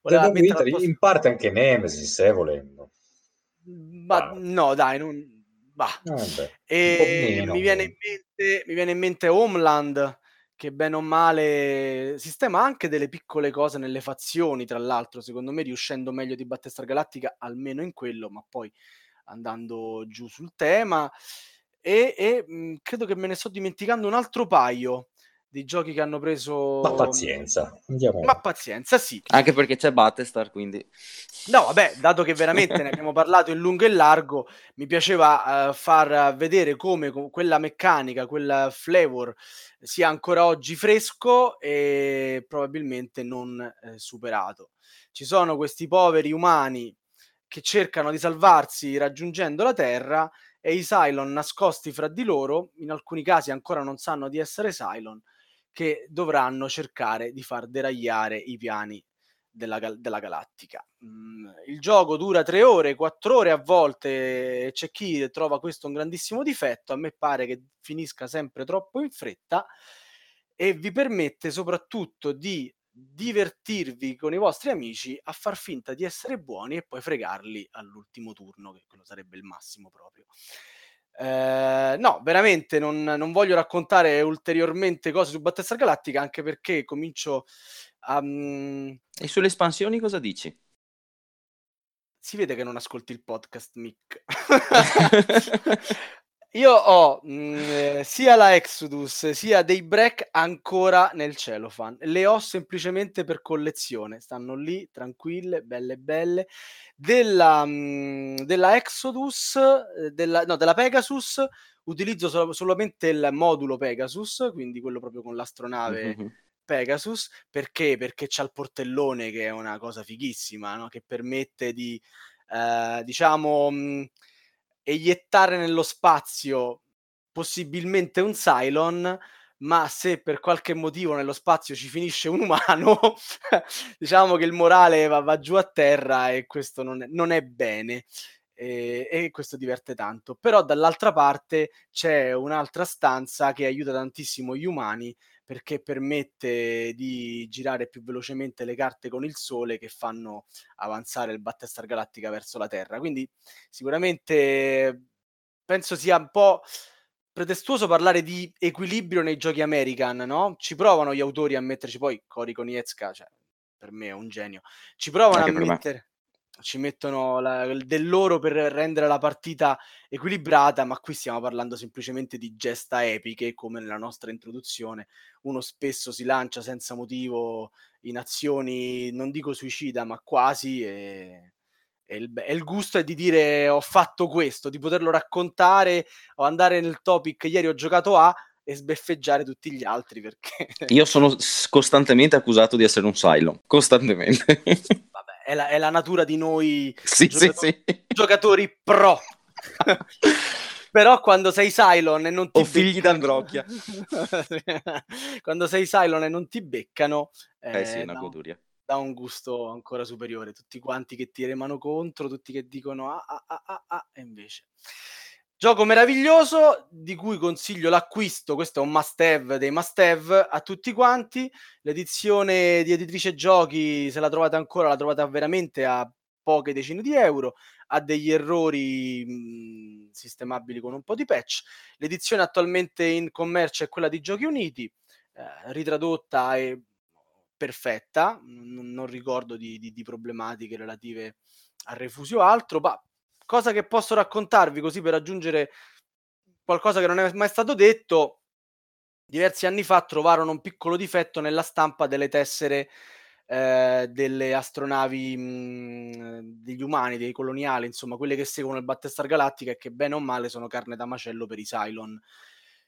D: Voleva Dead Winter in parte anche Nemesis, se eh, volendo.
B: Ma ah. no, dai, non... Bah. Ah, e mi viene, mente, mi viene in mente Homeland che bene o male sistema anche delle piccole cose nelle fazioni, tra l'altro, secondo me riuscendo meglio di Battlestar Galactica, almeno in quello, ma poi andando giù sul tema. E, e mh, mhmm, credo che me ne sto dimenticando un altro paio di giochi che hanno preso.
D: Ma pazienza, andiamo.
B: Ma pazienza, sì.
C: Anche perché c'è Battlestar, quindi.
B: No, vabbè, dato che veramente ne abbiamo parlato in lungo e largo, mi piaceva uh, far vedere come quella meccanica, quel flavor sia ancora oggi fresco e probabilmente non eh, superato. Ci sono questi poveri umani che cercano di salvarsi raggiungendo la Terra e i Cylon nascosti fra di loro, in alcuni casi ancora non sanno di essere Cylon, che dovranno cercare di far deragliare i piani della, della galattica. Mm, il gioco dura tre ore, quattro ore a volte, c'è chi trova questo un grandissimo difetto, a me pare che finisca sempre troppo in fretta e vi permette soprattutto di divertirvi con i vostri amici a far finta di essere buoni e poi fregarli all'ultimo turno, che quello sarebbe il massimo proprio. Eh, no, veramente non, non, voglio raccontare ulteriormente cose su Battlestar Galactica, anche perché comincio a... Um...
C: E sulle espansioni cosa dici?
B: Si vede che non ascolti il podcast, Mick. Io ho mh, mm, eh, sia la Exodus sia dei break ancora nel cellophane. Le ho semplicemente per collezione. Stanno lì, tranquille, belle belle. Della, mh, mm, della Exodus, eh, della, no, della Pegasus, utilizzo sol- solamente il modulo Pegasus, quindi quello proprio con l'astronave. Mm-hmm. Pegasus perché? Perché c'ha il portellone che è una cosa fighissima, no? che permette di eh, diciamo mh, mm, eiettare nello spazio possibilmente un Cylon, ma se per qualche motivo nello spazio ci finisce un umano, diciamo che il morale va, va, giù a terra e questo non è, non è bene. E, e, questo diverte tanto. Però dall'altra parte c'è un'altra stanza che aiuta tantissimo gli umani perché permette di girare più velocemente le carte con il Sole che fanno avanzare il Battlestar Galactica verso la Terra. Quindi sicuramente penso sia un po' pretestuoso parlare di equilibrio nei giochi American, no? Ci provano gli autori a metterci poi Cory Konietzka, cioè per me è un genio. Ci provano Anche a mettere ci mettono la, del loro per rendere la partita equilibrata, ma qui stiamo parlando semplicemente di gesta epiche, come nella nostra introduzione. Uno spesso si lancia senza motivo in azioni, non dico suicida, ma quasi, e, e, il, e il, gusto è di dire ho fatto questo, di poterlo raccontare o andare nel topic, ieri ho giocato a e sbeffeggiare tutti gli altri perché...
C: Io sono costantemente accusato di essere un silo, costantemente
B: è la, è la natura di noi
C: sì,
B: giocatori,
C: sì, sì.
B: giocatori pro. Però quando sei Cylon e non ti
C: o figli d'Androcchia.
B: quando sei Cylon e non ti beccano,
C: eh, eh sì, una
B: goduria. Dà un gusto ancora superiore. Tutti quanti che ti remano contro, tutti che dicono ah ah ah ah, ah e invece. Gioco meraviglioso di cui consiglio l'acquisto, questo è un must have dei must have a tutti quanti. L'edizione di editrice giochi, se la trovate ancora, la trovate veramente a poche decine di euro, ha degli errori mh, sistemabili con un po' di patch. L'edizione attualmente in commercio è quella di Giochi Uniti, eh, ritradotta e perfetta, non, non ricordo di, di, di, problematiche relative al refusio o altro, ma cosa che posso raccontarvi così per aggiungere qualcosa che non è mai stato detto. Diversi anni fa trovarono un piccolo difetto nella stampa delle tessere eh, delle astronavi mh, degli umani, dei coloniali, insomma, quelle che seguono il Battestar Galattica e che bene o male sono carne da macello per i Cylon.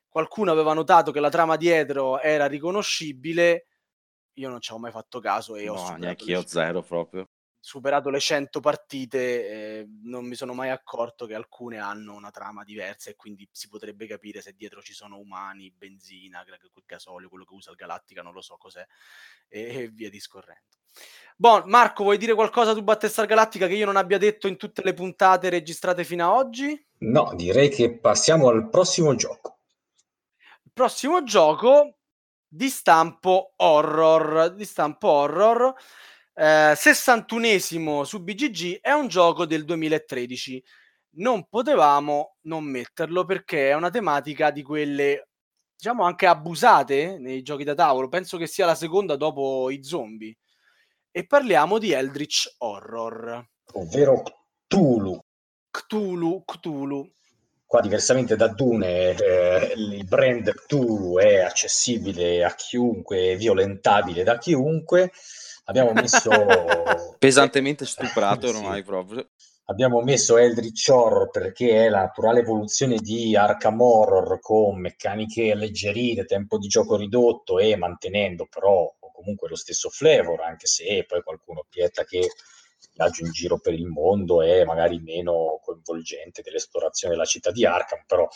B: Qualcuno aveva notato che la trama dietro era riconoscibile, io non ci avevo mai fatto caso e
C: no,
B: ho
C: neanche io zero proprio
B: superato le 100 partite, eh, non mi sono mai accorto che alcune hanno una trama diversa e quindi si potrebbe capire se dietro ci sono umani, benzina, quel gasolio, quello che usa il Galattica, non lo so cos'è, e, e via discorrendo. Bon, Marco, vuoi dire qualcosa su Battestar Galattica che io non abbia detto in tutte le puntate registrate fino ad oggi?
D: No, direi che passiamo al prossimo gioco.
B: Il prossimo gioco di stampo horror, di stampo horror eh, 61esimo su BGG è un gioco del 2013. Non potevamo non metterlo perché è una tematica di quelle, diciamo, anche abusate nei giochi da tavolo. Penso che sia la seconda dopo i zombie. E parliamo di Eldritch Horror.
D: Ovvero Cthulhu.
B: Cthulhu, Cthulhu.
D: Qua, diversamente da Dune, eh, il brand Cthulhu è accessibile a chiunque, violentabile da chiunque abbiamo messo...
C: Pesantemente stuprato ormai sì. proprio.
D: Abbiamo messo Eldritch Horror perché è la naturale evoluzione di Arkham Horror con meccaniche alleggerite, tempo di gioco ridotto e mantenendo però comunque lo stesso flavor, anche se poi qualcuno obietta che viaggio in giro per il mondo è magari meno coinvolgente dell'esplorazione della città di Arkham, però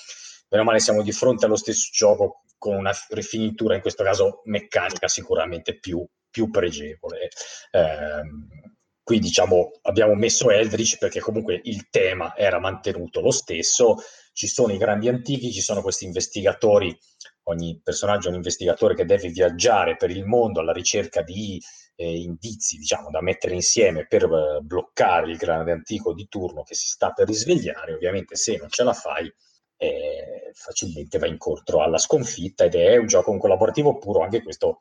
D: meno male siamo di fronte allo stesso gioco con una rifinitura, in questo caso meccanica sicuramente più più pregevole. Eh, qui diciamo abbiamo messo Eldritch perché comunque il tema era mantenuto lo stesso, ci sono i grandi antichi, ci sono questi investigatori, ogni personaggio è un investigatore che deve viaggiare per il mondo alla ricerca di eh, indizi diciamo, da mettere insieme per uh, bloccare il grande antico di turno che si sta per risvegliare, ovviamente se non ce la fai eh, facilmente va incontro alla sconfitta ed è un gioco un collaborativo puro, anche questo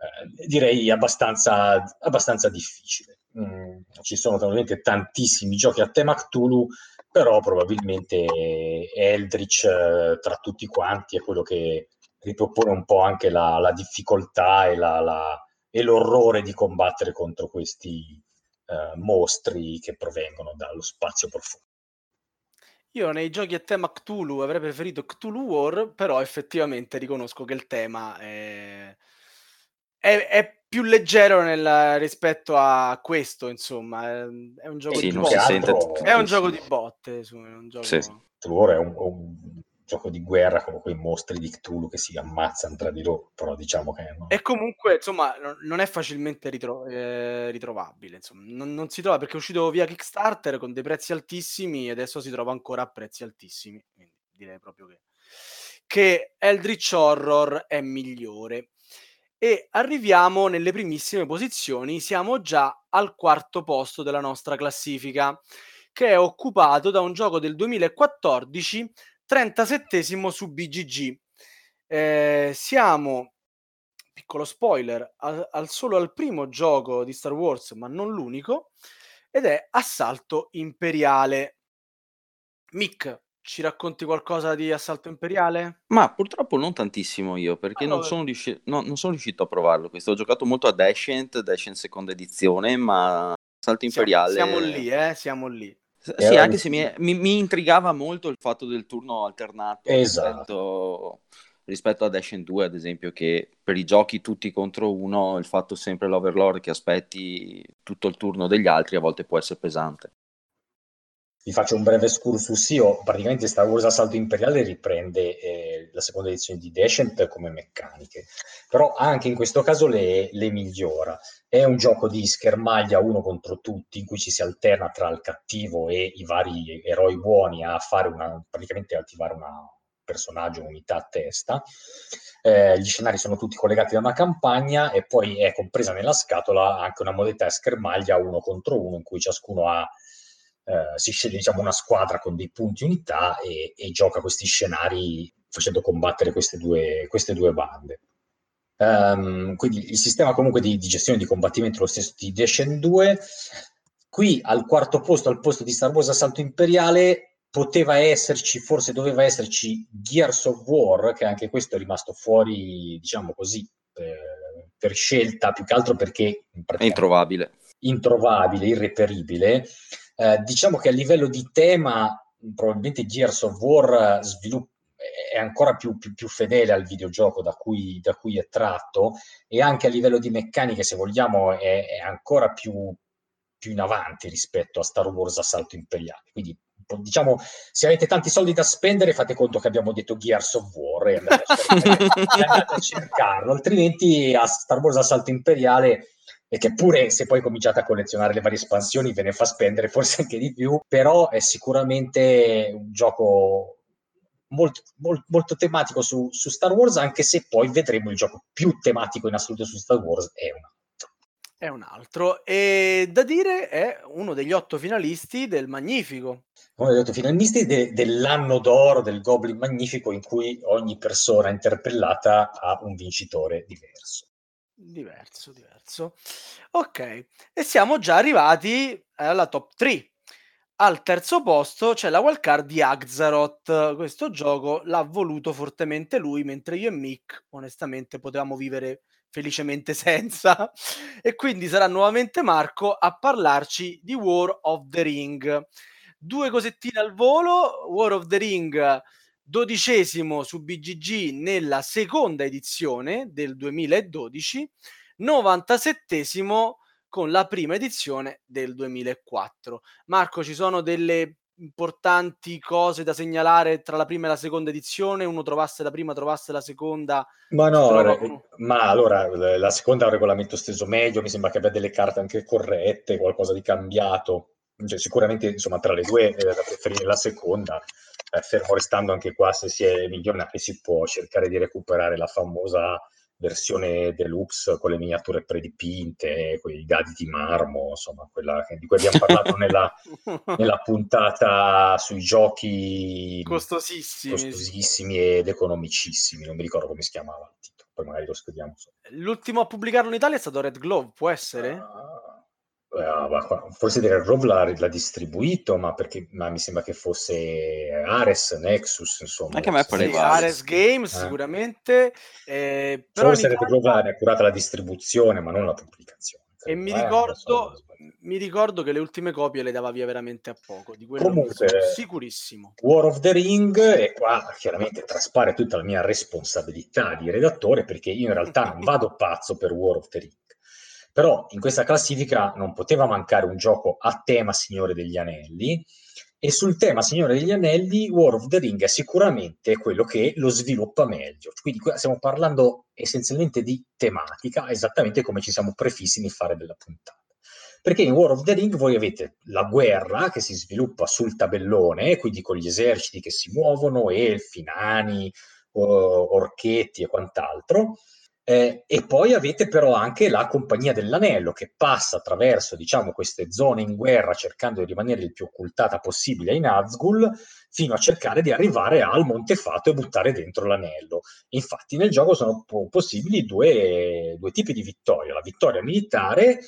D: eh, direi abbastanza, abbastanza difficile. Mm, ci sono naturalmente tantissimi giochi a tema Cthulhu, però probabilmente Eldritch eh, tra tutti quanti è quello che ripropone un po' anche la, la difficoltà e, la, la, e, l'orrore di combattere contro questi eh, mostri che provengono dallo spazio profondo.
B: Io nei giochi a tema Cthulhu avrei preferito Cthulhu War, però effettivamente riconosco che il tema è è, è più leggero nel, rispetto a questo, insomma. È, è un gioco sì, di botte. Sente... È un gioco di botte. Su, un gioco... Sì.
D: è un, un, gioco di guerra con quei mostri di Cthulhu che si ammazzano tra di loro, però diciamo che... No.
B: E comunque, insomma, non è facilmente ritro- eh, ritrovabile, insomma. Non, non, si trova perché è uscito via Kickstarter con dei prezzi altissimi e adesso si trova ancora a prezzi altissimi. Quindi direi proprio che, che Eldritch Horror è migliore e arriviamo nelle primissime posizioni, siamo già al quarto posto della nostra classifica, che è occupato da un gioco del 2014, 37 su BGG. Eh, siamo, piccolo spoiler, al, al solo al primo gioco di Star Wars, ma non l'unico, ed è Assalto Imperiale. Mick, ci racconti qualcosa di Assalto Imperiale?
C: Ma purtroppo non tantissimo io, perché non, sono riusci- no, non, sono riuscito a provarlo. Questo ho giocato molto a Descent, Descent seconda edizione, ma Assalto Imperiale...
B: Siamo, siamo lì, eh, siamo lì.
C: S- sì, anche se mi, mi, mi, intrigava molto il fatto del turno alternato esatto. rispetto, rispetto a Descent 2, ad esempio, che per i giochi tutti contro uno, il fatto sempre l'Overlord che aspetti tutto il turno degli altri a volte può essere pesante.
D: Vi faccio un breve excursus io, praticamente Star Wars Assalto Imperiale riprende eh, la seconda edizione di Descent come meccaniche, però anche in questo caso le, le, migliora. È un gioco di schermaglia uno contro tutti in cui ci si alterna tra il cattivo e i vari eroi buoni a fare una, praticamente attivare un personaggio, unità a testa. Eh, gli scenari sono tutti collegati da una campagna e poi è compresa nella scatola anche una modalità schermaglia uno contro uno in cui ciascuno ha eh, si sceglie diciamo, una squadra con dei punti unità e, e gioca questi scenari facendo combattere queste due, queste due bande. Um, quindi il sistema comunque di, di, gestione di combattimento è lo stesso di Descent 2. Qui al quarto posto, al posto di Star Wars Assalto Imperiale, poteva esserci, forse doveva esserci Gears of War, che anche questo è rimasto fuori, diciamo così, per, per scelta, più che altro perché...
C: È introvabile.
D: Introvabile, irreperibile. Eh, diciamo che a livello di tema, probabilmente Gears of War eh, svilupp- è ancora più, più, più, fedele al videogioco da cui, da cui, è tratto e anche a livello di meccaniche, se vogliamo, è, è ancora più, più in avanti rispetto a Star Wars Assalto Imperiale. Quindi diciamo, se avete tanti soldi da spendere, fate conto che abbiamo detto Gears of War e andate a, andate a cercarlo, altrimenti a Star Wars Assalto Imperiale e che pure se poi cominciate a collezionare le varie espansioni ve ne fa spendere forse anche di più, però è sicuramente un gioco molto, molto, molto tematico su, su, Star Wars, anche se poi vedremo il gioco più tematico in assoluto su Star Wars è un altro.
B: È un altro, e da dire è uno degli otto finalisti del Magnifico.
D: Uno degli otto finalisti de, dell'anno d'oro del Goblin Magnifico, in cui ogni persona interpellata ha un vincitore diverso.
B: Diverso, diverso. Ok, e siamo già arrivati alla top 3. Al terzo posto c'è la wildcard di Axaroth. Questo gioco l'ha voluto fortemente lui, mentre io e Mick, onestamente, potevamo vivere felicemente senza. E quindi sarà nuovamente Marco a parlarci di War of the Ring. Due cosettine al volo. War of the Ring, dodicesimo su BGG nella seconda edizione del 2012, 97esimo con la prima edizione del 2004. Marco, ci sono delle importanti cose da segnalare tra la prima e la seconda edizione? Uno trovasse la prima, trovasse la seconda?
D: Ma no, re, ma allora la seconda è un regolamento steso medio, mi sembra che abbia delle carte anche corrette, qualcosa di cambiato. Cioè, sicuramente insomma tra le due è da preferire la seconda, eh, fermo restando anche qua se si è milionari si può cercare di recuperare la famosa versione deluxe con le miniature predipinte, quei dadi di marmo, insomma, quella di cui abbiamo parlato nella, nella, puntata sui giochi
B: costosissimi.
D: costosissimi ed economicissimi, non mi ricordo come si chiamava il titolo, poi magari lo scriviamo.
B: L'ultimo a pubblicarlo in Italia è stato Red Glove, può essere?
D: Uh, Uh, forse del Rov l'ha, l'ha, distribuito, ma, perché, ma mi sembra che fosse Ares, Nexus, insomma.
C: Anche a me pareva.
B: Sì, Ares Games, eh. sicuramente. Eh, però
D: forse Red Glove ha curata la distribuzione, ma non la pubblicazione.
B: E mi ricordo, mi ricordo, che le ultime copie le dava via veramente a poco. Di
D: Comunque, sicurissimo. War of the Ring, e qua chiaramente traspare tutta la mia responsabilità di redattore, perché io in realtà non vado pazzo per War of the Ring però in questa classifica non poteva mancare un gioco a tema Signore degli Anelli e sul tema Signore degli Anelli War of the Ring è sicuramente quello che lo sviluppa meglio. Quindi stiamo parlando essenzialmente di tematica, esattamente come ci siamo prefissi di fare della puntata. Perché in War of the Ring voi avete la guerra che si sviluppa sul tabellone, quindi con gli eserciti che si muovono, elfi, nani, orchetti e quant'altro, eh, e poi avete però anche la Compagnia dell'Anello che passa attraverso diciamo, queste zone in guerra cercando di rimanere il più occultata possibile in Nazgul fino a cercare di arrivare al Montefato e buttare dentro l'anello. Infatti nel gioco sono po- possibili due, due tipi di vittoria, la vittoria militare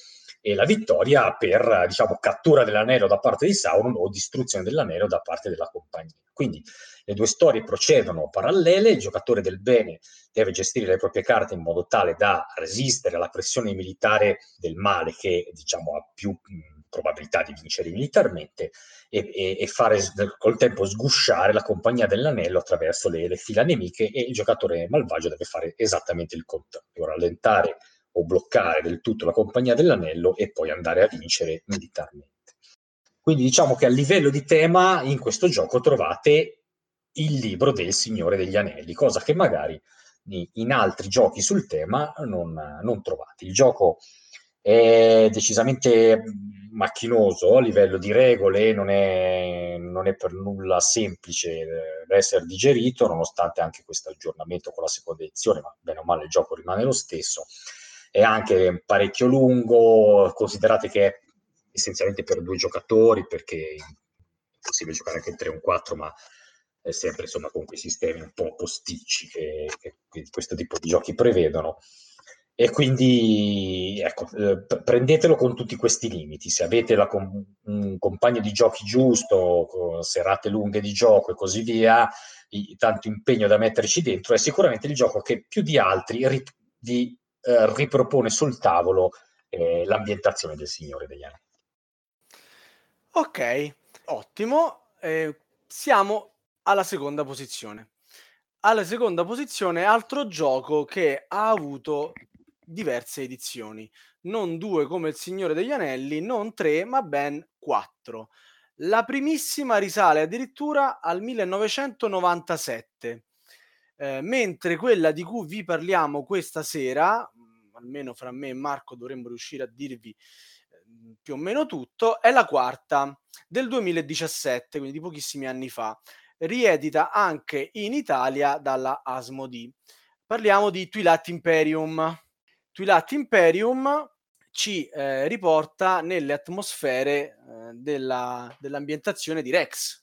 D: e la vittoria per diciamo, cattura dell'anello da parte di Sauron o distruzione dell'anello da parte della compagnia. Quindi le due storie procedono parallele, il giocatore del bene deve gestire le proprie carte in modo tale da resistere alla pressione militare del male che diciamo, ha più mh, probabilità di vincere militarmente e, e, e, fare col tempo sgusciare la compagnia dell'anello attraverso le, le fila nemiche e il giocatore malvagio deve fare esattamente il contrario, rallentare o bloccare del tutto la compagnia dell'anello e poi andare a vincere militarmente. Quindi diciamo che a livello di tema in questo gioco trovate il libro del Signore degli Anelli, cosa che magari in altri giochi sul tema non, non trovate. Il gioco è decisamente macchinoso a livello di regole, non è, non è per nulla semplice da essere digerito, nonostante anche questo aggiornamento con la seconda edizione, ma bene o male il gioco rimane lo stesso. È anche parecchio lungo, considerate che è essenzialmente per due giocatori, perché è possibile giocare anche in 3 o 4, ma è sempre insomma con quei sistemi un po' posticci che, che, questo tipo di giochi prevedono. E quindi ecco, eh, prendetelo con tutti questi limiti. Se avete com- un compagno di giochi giusto, serate lunghe di gioco e così via, i- tanto impegno da metterci dentro, è sicuramente il gioco che più di altri ri- vi eh, ripropone sul tavolo eh, l'ambientazione del Signore degli Anelli.
B: Ok, ottimo. Eh, siamo alla seconda posizione. Alla seconda posizione, altro gioco che ha avuto diverse edizioni, non due come il Signore degli Anelli, non tre, ma ben quattro. La primissima risale addirittura al 1997, eh, mentre quella di cui vi parliamo questa sera, mm, almeno fra me e Marco dovremmo riuscire a dirvi eh, più o meno tutto, è la quarta del 2017, quindi di pochissimi anni fa, riedita anche in Italia dalla Asmodi. Parliamo di Twilight Imperium. Twilight Imperium ci eh, riporta nelle atmosfere eh, della, dell'ambientazione di Rex.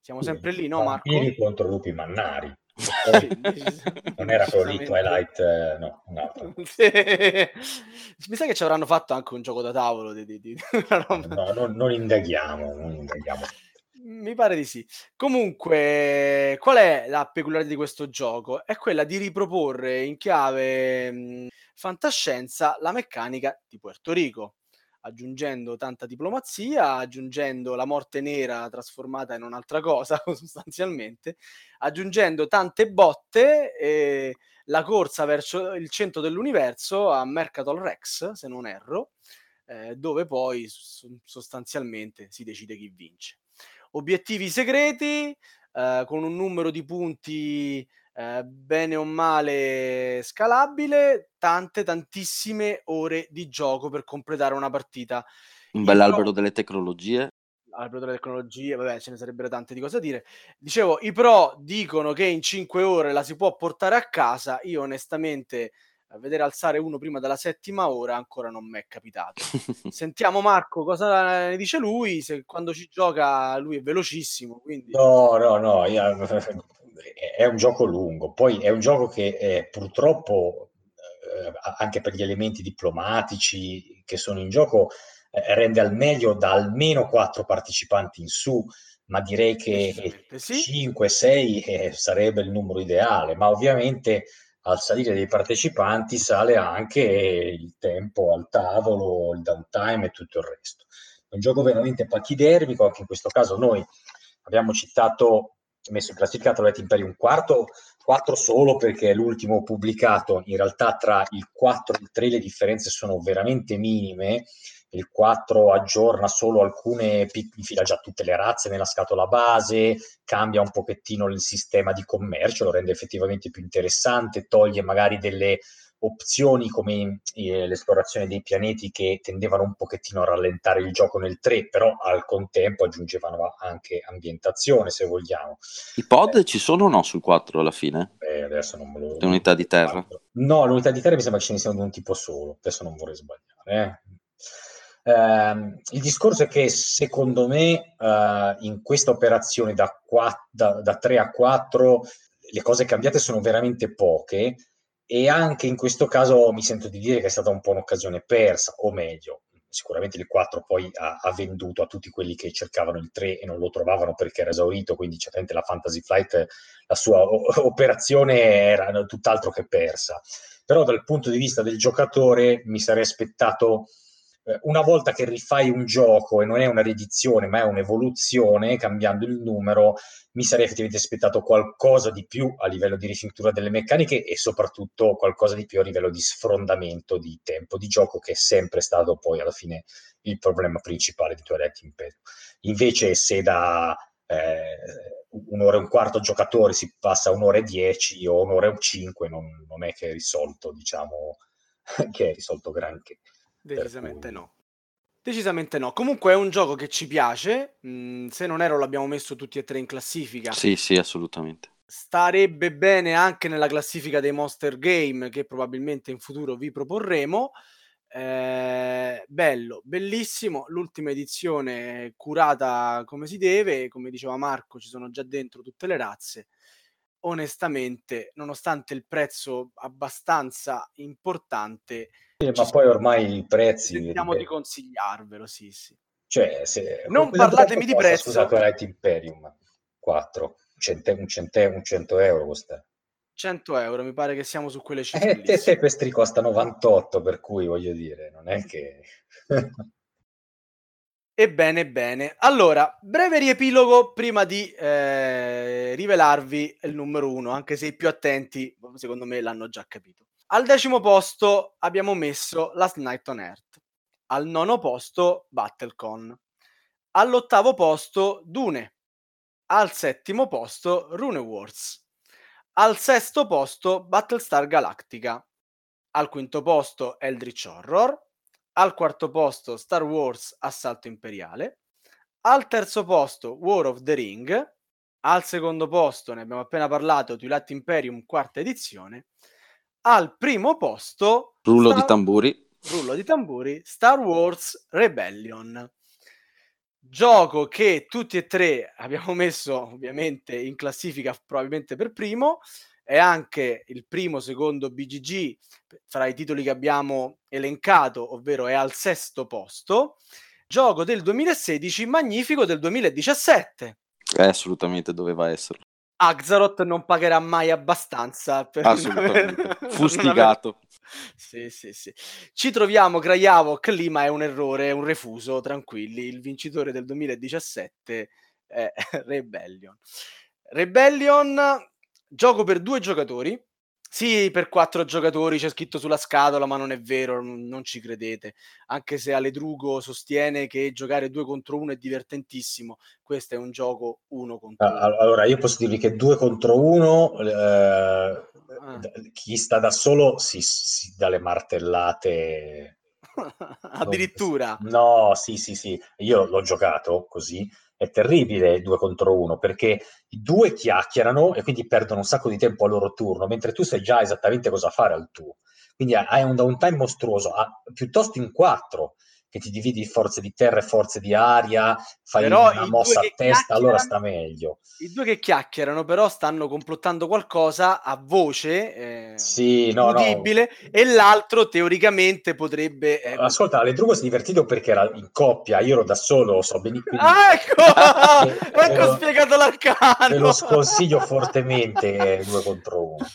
B: Siamo sempre lì, no Marco?
D: Vampiri contro lupi mannari. non era quello lì Twilight, eh, no, un altro.
B: Mi sa che ci avranno fatto anche un gioco da tavolo. Di, di, di
D: no, non, non, indaghiamo, non indaghiamo.
B: Mi pare di sì. Comunque, qual è la peculiarità di questo gioco? È quella di riproporre in chiave mh, fantascienza la meccanica di Puerto Rico, aggiungendo tanta diplomazia, aggiungendo la morte nera trasformata in un'altra cosa sostanzialmente, aggiungendo tante botte e la corsa verso il centro dell'universo a Mercatol Rex, se non erro, eh, dove poi sostanzialmente si decide chi vince obiettivi segreti eh, con un numero di punti eh, bene o male scalabile, tante tantissime ore di gioco per completare una partita.
C: Un bell'albero pro... delle tecnologie.
B: Albero delle tecnologie, vabbè, ce ne sarebbero tante di cosa dire. Dicevo, i pro dicono che in 5 ore la si può portare a casa. Io onestamente vedere alzare uno prima della settima ora ancora non mi è capitato. Sentiamo Marco cosa ne dice lui, se quando ci gioca lui è velocissimo. Quindi...
D: No, no, no, io, è un gioco lungo, poi è un gioco che eh, purtroppo eh, anche per gli elementi diplomatici che sono in gioco eh, rende al meglio da almeno quattro partecipanti in su, ma direi che sì. 5-6 eh, sarebbe il numero ideale, ma ovviamente al salire dei partecipanti sale anche il tempo al tavolo, il downtime e tutto il resto. È un gioco veramente pachidermico, anche in questo caso noi abbiamo citato, messo in classifica Twilight Imperium quarto, 4 solo perché è l'ultimo pubblicato, in realtà tra il 4 e il 3 le differenze sono veramente minime, il 4 aggiorna solo alcune, infila già tutte le razze nella scatola base, cambia un pochettino il sistema di commercio, lo rende effettivamente più interessante, toglie magari delle opzioni come eh, l'esplorazione dei pianeti che tendevano un pochettino a rallentare il gioco nel 3, però al contempo aggiungevano anche ambientazione se vogliamo.
C: I pod eh, ci sono o no sul 4 alla fine?
D: Eh, adesso non me lo...
C: Le unità di terra?
D: No, l'unità di terra mi sembra che ce ne siano di un tipo solo, adesso non vorrei sbagliare. Eh. Il discorso è che secondo me eh, in questa operazione da, 4, da, da 3 a 4 le cose cambiate sono veramente poche e anche in questo caso mi sento di dire che è stata un po' un'occasione persa, o meglio, sicuramente il 4 poi ha, ha, venduto a tutti quelli che cercavano il 3 e non lo trovavano perché era esaurito, quindi certamente la Fantasy Flight, la sua o- operazione era tutt'altro che persa. Però dal punto di vista del giocatore mi sarei aspettato una volta che rifai un gioco e non è una riedizione ma è un'evoluzione cambiando il numero mi sarei effettivamente aspettato qualcosa di più a livello di rifinitura delle meccaniche e soprattutto qualcosa di più a livello di sfrondamento di tempo di gioco che è sempre stato poi alla fine il problema principale di Twilight Imperium. Invece se da eh, un'ora e un quarto giocatore si passa a un'ora e dieci o un'ora e cinque non, non è che è risolto diciamo che è risolto granché
B: Decisamente no. Decisamente no. Comunque è un gioco che ci piace. Mm, se non ero, l'abbiamo messo tutti e tre in classifica.
C: Sì, sì, assolutamente.
B: Starebbe bene anche nella classifica dei Monster Game che probabilmente in futuro vi proporremo. Eh, bello, bellissimo. L'ultima edizione curata come si deve. Come diceva Marco, ci sono già dentro tutte le razze. Onestamente, nonostante il prezzo abbastanza importante,
D: ma poi ormai i prezzi...
B: Sentiamo di consigliarvelo, sì, sì.
D: Cioè, se,
B: non parlatemi di prezzo.
D: Scusate, Light Imperium 4, cente, un, cente, un 100 euro costa.
B: 100 euro, mi pare che siamo su quelle cifre.
D: Eh, te, te questi costa 98, per cui voglio dire, non è che...
B: Ebbene, bene. Allora, breve riepilogo prima di eh, rivelarvi il numero uno, anche se i più attenti, secondo me, l'hanno già capito. Al decimo posto abbiamo messo Last Night on Earth. Al nono posto Battlecon. All'ottavo posto Dune. Al settimo posto Rune Wars. Al sesto posto Battlestar Galactica. Al quinto posto Eldritch Horror. Al quarto posto Star Wars Assalto Imperiale. Al terzo posto War of the Ring. Al secondo posto, ne abbiamo appena parlato, Twilight Imperium quarta edizione. Al primo posto...
C: Rullo Star... di tamburi.
B: Rullo di tamburi. Star Wars Rebellion. Gioco che tutti e tre abbiamo messo ovviamente in classifica probabilmente per primo. È anche il primo secondo BGG fra i titoli che abbiamo elencato, ovvero è al sesto posto. Gioco del 2016, magnifico del 2017.
C: Eh, assolutamente doveva esserlo.
B: Axaroth non pagherà mai abbastanza per
C: assolutamente. aver... fustigato.
B: Sì sì sì. Ci troviamo Krajavok lì ma è un errore è un refuso tranquilli. Il vincitore del 2017 è Rebellion. Rebellion gioco per due giocatori sì, per quattro giocatori c'è scritto sulla scatola, ma non è vero, non ci credete. Anche se Aledrugo sostiene che giocare due contro uno è divertentissimo, questo è un gioco uno contro uno.
D: Allora, io posso dirvi che due contro uno, eh, ah. chi sta da solo si, si dà le martellate.
B: Addirittura?
D: No, sì, sì, sì, io l'ho giocato così è terribile due contro uno perché i due chiacchierano e quindi perdono un sacco di tempo al loro turno, mentre tu sai già esattamente cosa fare al tuo. Quindi hai un downtime mostruoso, ah, piuttosto in quattro che ti dividi forze di terra e forze di aria, fai però una mossa a testa, allora sta meglio.
B: I due che chiacchierano però stanno complottando qualcosa a voce eh,
D: sì, no,
B: udibile no. e l'altro teoricamente potrebbe...
D: Eh, Ascolta, Ledrugo si è divertito perché era in coppia, io ero da solo, so benissimo.
B: Ah, ecco! ecco lo, spiegato l'arcano!
D: Te lo sconsiglio fortemente eh, due contro uno.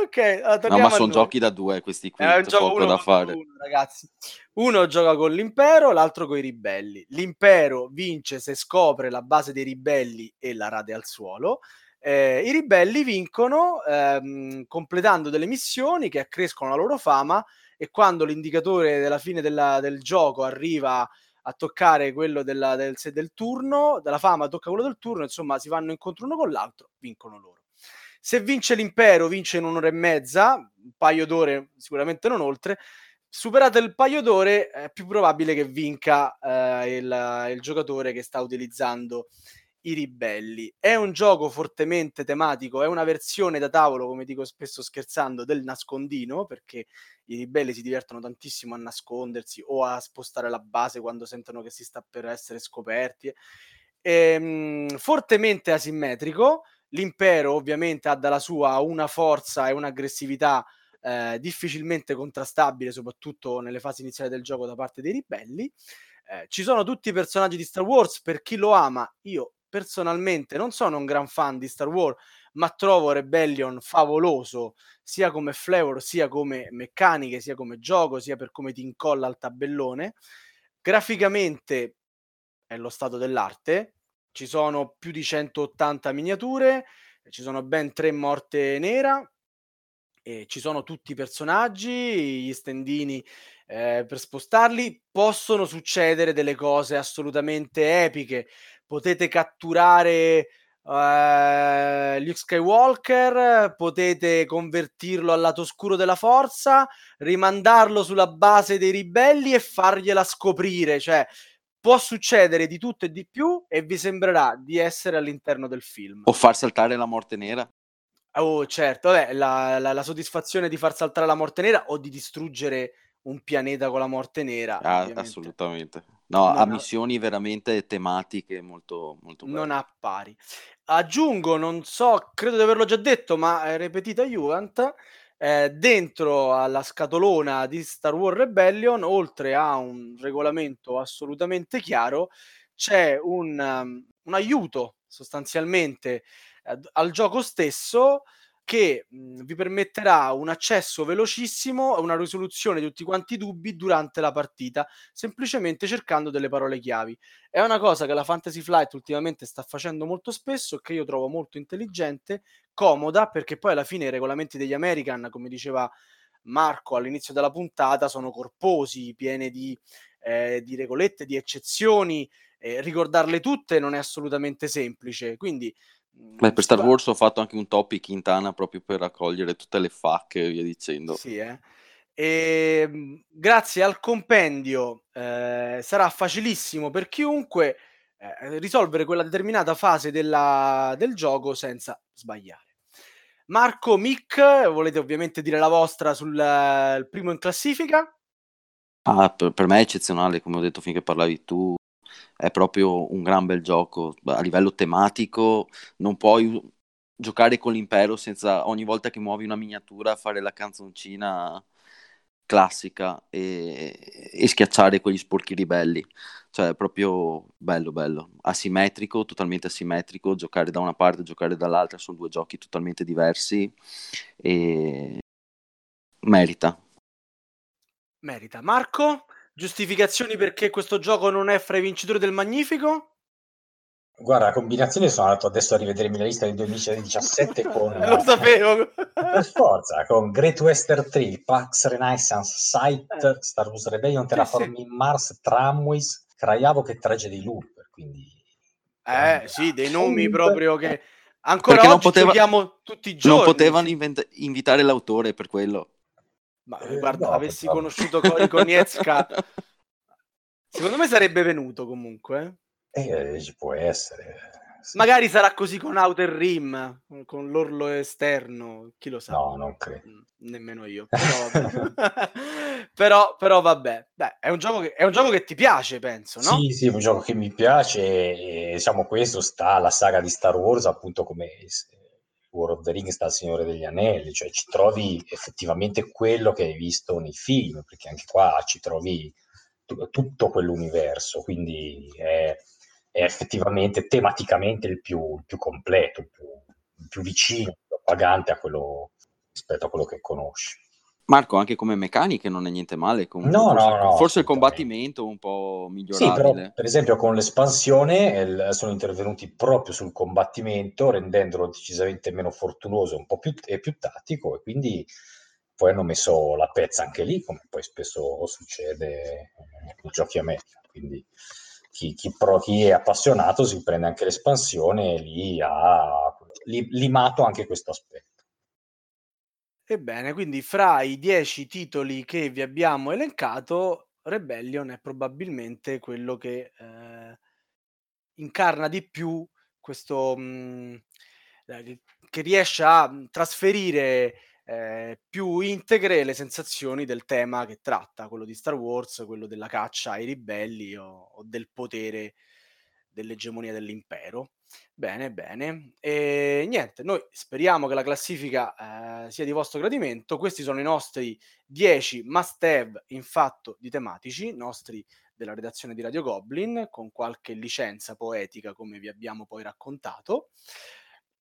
B: Ok,
C: no, ma sono giochi da due questi qui, è un gioco poco da fare.
B: Uno, ragazzi. Uno gioca con l'impero, l'altro con i ribelli. L'impero vince se scopre la base dei ribelli e la rade al suolo. Eh, I ribelli vincono ehm, completando delle missioni che accrescono la loro fama e quando l'indicatore della fine della, del gioco arriva a toccare quello della, del, del turno, della fama tocca quello del turno, insomma si vanno incontro uno con l'altro, vincono loro. Se vince l'impero, vince in un'ora e mezza, un paio d'ore, sicuramente non oltre. Superato il paio d'ore, è più probabile che vinca eh, il, il giocatore che sta utilizzando i ribelli. È un gioco fortemente tematico, è una versione da tavolo, come dico spesso scherzando, del nascondino, perché i ribelli si divertono tantissimo a nascondersi o a spostare la base quando sentono che si sta per essere scoperti. Ehm, fortemente asimmetrico, L'impero ovviamente ha dalla sua una forza e un'aggressività eh, difficilmente contrastabile, soprattutto nelle fasi iniziali del gioco da parte dei ribelli. Eh, ci sono tutti i personaggi di Star Wars, per chi lo ama, io personalmente non sono un gran fan di Star Wars, ma trovo Rebellion favoloso sia come flavor, sia come meccaniche, sia come gioco, sia per come ti incolla al tabellone. Graficamente è lo stato dell'arte, ci sono più di 180 miniature, ci sono ben tre morte nera, e ci sono tutti i personaggi, gli stendini eh, per spostarli. Possono succedere delle cose assolutamente epiche. Potete catturare uh, Luke Skywalker, potete convertirlo al lato oscuro della forza, rimandarlo sulla base dei ribelli e fargliela scoprire. Cioè, può succedere di tutto e di più e vi sembrerà di essere all'interno del film.
C: O far saltare la morte nera.
B: Oh, certo, vabbè, la, la, la, soddisfazione di far saltare la morte nera o di distruggere un pianeta con la morte nera.
C: Ah, assolutamente. No, non ha missioni veramente tematiche molto, molto belle.
B: Non ha pari. Aggiungo, non so, credo di averlo già detto, ma ripetita Juvent, eh, dentro alla scatolona di Star Wars Rebellion, oltre a un regolamento assolutamente chiaro, c'è un, um, un aiuto sostanzialmente eh, al gioco stesso che mh, mhmm, vi permetterà un accesso velocissimo e una risoluzione di tutti quanti i dubbi durante la partita, semplicemente cercando delle parole chiavi. È una cosa che la Fantasy Flight ultimamente sta facendo molto spesso che io trovo molto intelligente, comoda, perché poi alla fine i regolamenti degli American, come diceva Marco all'inizio della puntata sono corposi, pieni di, eh, di regolette, di eccezioni. Eh, ricordarle tutte non è assolutamente semplice. Quindi,
C: Beh, per Star Wars ho fatto anche un topic in Tana proprio per raccogliere tutte le facche e via dicendo.
B: Sì, eh. E, ehm, grazie al compendio eh, sarà facilissimo per chiunque eh, risolvere quella determinata fase della, del gioco senza sbagliare. Marco, Mick, volete ovviamente dire la vostra sul uh, primo in classifica?
C: Ah, per, per, me è eccezionale, come ho detto finché parlavi tu, è proprio un gran bel gioco a livello tematico, non puoi giocare con l'impero senza ogni volta che muovi una miniatura fare la canzoncina classica e, e schiacciare quegli sporchi ribelli. Cioè, è proprio bello, bello. Asimmetrico, totalmente asimmetrico. Giocare da una parte giocare dall'altra sono due giochi totalmente diversi e merita.
B: Merita. Marco, giustificazioni perché questo gioco non è fra i vincitori del Magnifico?
D: Guarda, combinazioni sono andato adesso a rivedermi la lista del 2017 con...
B: Lo sapevo!
D: Per forza, con Great Western 3, Pax Renaissance, Sight, eh. Star Wars Rebellion, Terraforming sì, Mars, Tramways, Krajavok e Tragedy Loop, quindi...
B: Eh, sì, dei nomi proprio che... Ancora Perché oggi poteva... tutti i giorni.
C: Non potevano invent- invitare l'autore per quello.
B: Ma eh, guarda, no, avessi no. conosciuto Konietzka... Secondo me sarebbe venuto comunque. Eh.
D: Eh, ci può essere.
B: Sì. Magari sarà così con Outer Rim, con l'orlo esterno, chi lo sa.
D: No, non credo.
B: Mm, nemmeno io. Però, però, però vabbè, Beh, è, un che, è, un gioco che, ti piace, penso, no?
D: Sì, sì, è un gioco che mi piace e diciamo questo sta alla saga di Star Wars, appunto come War of the Ring sta il Signore degli Anelli, cioè ci trovi effettivamente quello che hai visto nei film, perché anche qua ci trovi t- tutto quell'universo, quindi è è effettivamente tematicamente il più, il più completo, il più, il più vicino, il più appagante a quello, rispetto a quello che conosci.
C: Marco, anche come meccaniche non è niente male.
D: Comunque, no,
C: forse,
D: no, no,
C: forse il combattimento un po' migliorabile. Sì, però,
D: per esempio con l'espansione el, sono intervenuti proprio sul combattimento, rendendolo decisamente meno fortunoso un po' più, e più tattico, e quindi poi hanno messo la pezza anche lì, come poi spesso succede nei giochi a me. Quindi chi, chi, pro, chi, è appassionato si prende anche l'espansione e lì ha li, limato anche questo aspetto.
B: Ebbene, quindi fra i dieci titoli che vi abbiamo elencato, Rebellion è probabilmente quello che eh, incarna di più questo, mh, mm, che riesce a trasferire eh, più integre le sensazioni del tema che tratta, quello di Star Wars, quello della caccia ai ribelli o, o del potere dell'egemonia dell'impero. Bene, bene. E niente, noi speriamo che la classifica eh, sia di vostro gradimento. Questi sono i nostri 10 must have in fatto di tematici, nostri della redazione di Radio Goblin, con qualche licenza poetica come vi abbiamo poi raccontato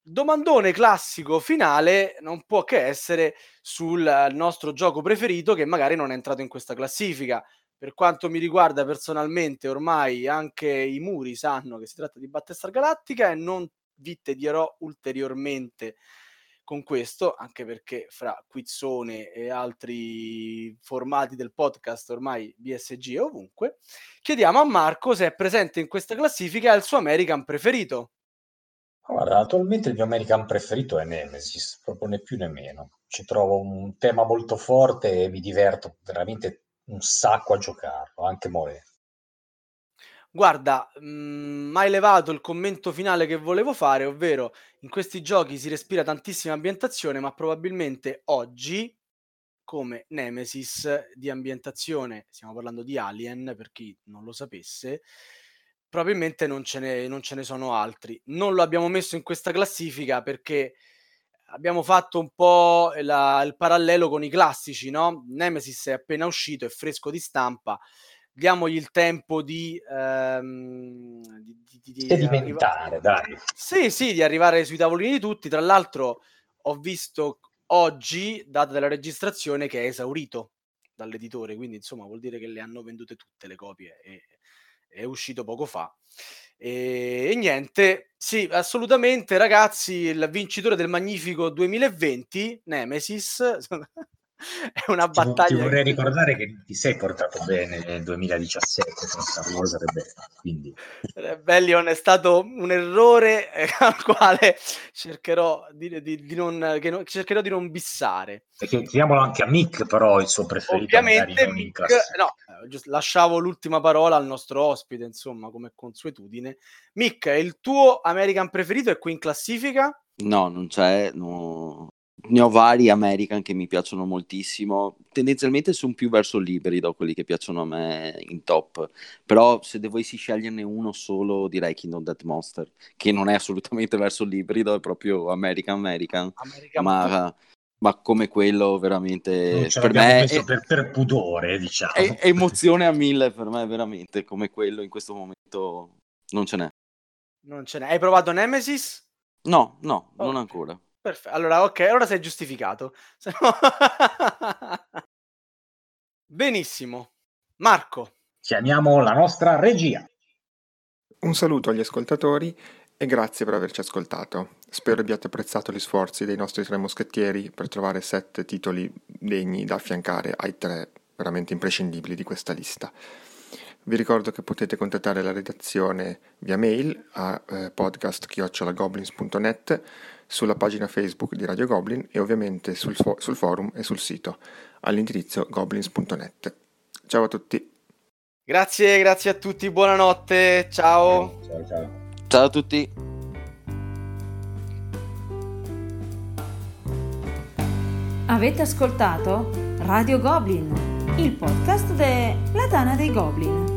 B: domandone classico finale non può che essere sul nostro gioco preferito che magari non è entrato in questa classifica. Per quanto mi riguarda personalmente, ormai anche i muri sanno che si tratta di Battlestar Galactica e non vi tedierò ulteriormente con questo, anche perché fra Quizzone e altri formati del podcast ormai BSG è ovunque. Chiediamo a Marco se è presente in questa classifica il suo American preferito.
D: Guarda, attualmente il mio American preferito è Nemesis, proprio né più né meno. Ci trovo un tema molto forte e mi diverto veramente un sacco a giocarlo, anche morendo.
B: Guarda, mh, mm, mai levato il commento finale che volevo fare, ovvero in questi giochi si respira tantissima ambientazione, ma probabilmente oggi, come Nemesis di ambientazione, stiamo parlando di Alien, per chi non lo sapesse, probabilmente non ce, ne, non ce ne sono altri. Non lo abbiamo messo in questa classifica perché abbiamo fatto un po' la, il parallelo con i classici, no? Nemesis è appena uscito, è fresco di stampa, diamogli il tempo di, ehm,
D: di, di, di sedimentare, dai.
B: Sì, sì, di arrivare sui tavolini di tutti. Tra l'altro ho visto oggi, data della registrazione, che è esaurito dall'editore, quindi insomma vuol dire che le hanno vendute tutte le copie e è uscito poco fa. E, e, niente, sì, assolutamente ragazzi, il vincitore del Magnifico 2020, Nemesis, è una battaglia. Ti,
D: ti vorrei ricordare che ti sei portato bene nel 2017 con Star Wars Rebecca, quindi...
B: Rebellion è stato un errore eh, al quale cercherò di, di, di, non, non, cercherò di non bissare.
D: Perché chiamiamolo anche a Mick, però il suo preferito.
B: Ovviamente Mick, no, eh, lasciavo l'ultima parola al nostro ospite, insomma, come consuetudine. Mick, il tuo American preferito è qui in classifica?
C: No, non c'è, no, ne ho vari American che mi piacciono moltissimo. Tendenzialmente sono più verso l'ibrido quelli che piacciono a me in top. Però se dovessi sceglierne uno solo, direi Kingdom Death Monster, che non è assolutamente verso l'ibrido, è proprio American American. American ma, ma, come quello veramente per me
D: è, per, per, pudore, diciamo.
C: È, è emozione a mille per me, veramente, come quello in questo momento non ce n'è.
B: Non ce n'è. Hai provato Nemesis?
C: No, no, okay. non ancora.
B: Perfetto. Allora, ok, allora sei giustificato. No... Benissimo. Marco.
D: Chiamiamo la nostra regia.
E: Un saluto agli ascoltatori e grazie per averci ascoltato. Spero abbiate apprezzato gli sforzi dei nostri tre moschettieri per trovare sette titoli degni da affiancare ai tre veramente imprescindibili di questa lista. Vi ricordo che potete contattare la redazione via mail a eh, podcast.goblins.net sulla pagina Facebook di Radio Goblin e ovviamente sul, fo- sul forum e sul sito all'indirizzo goblins.net. Ciao a tutti.
B: Grazie, grazie a tutti, buonanotte, ciao.
C: Ciao, ciao. Ciao a tutti.
A: Avete ascoltato Radio Goblin, il podcast della Dana dei Goblin.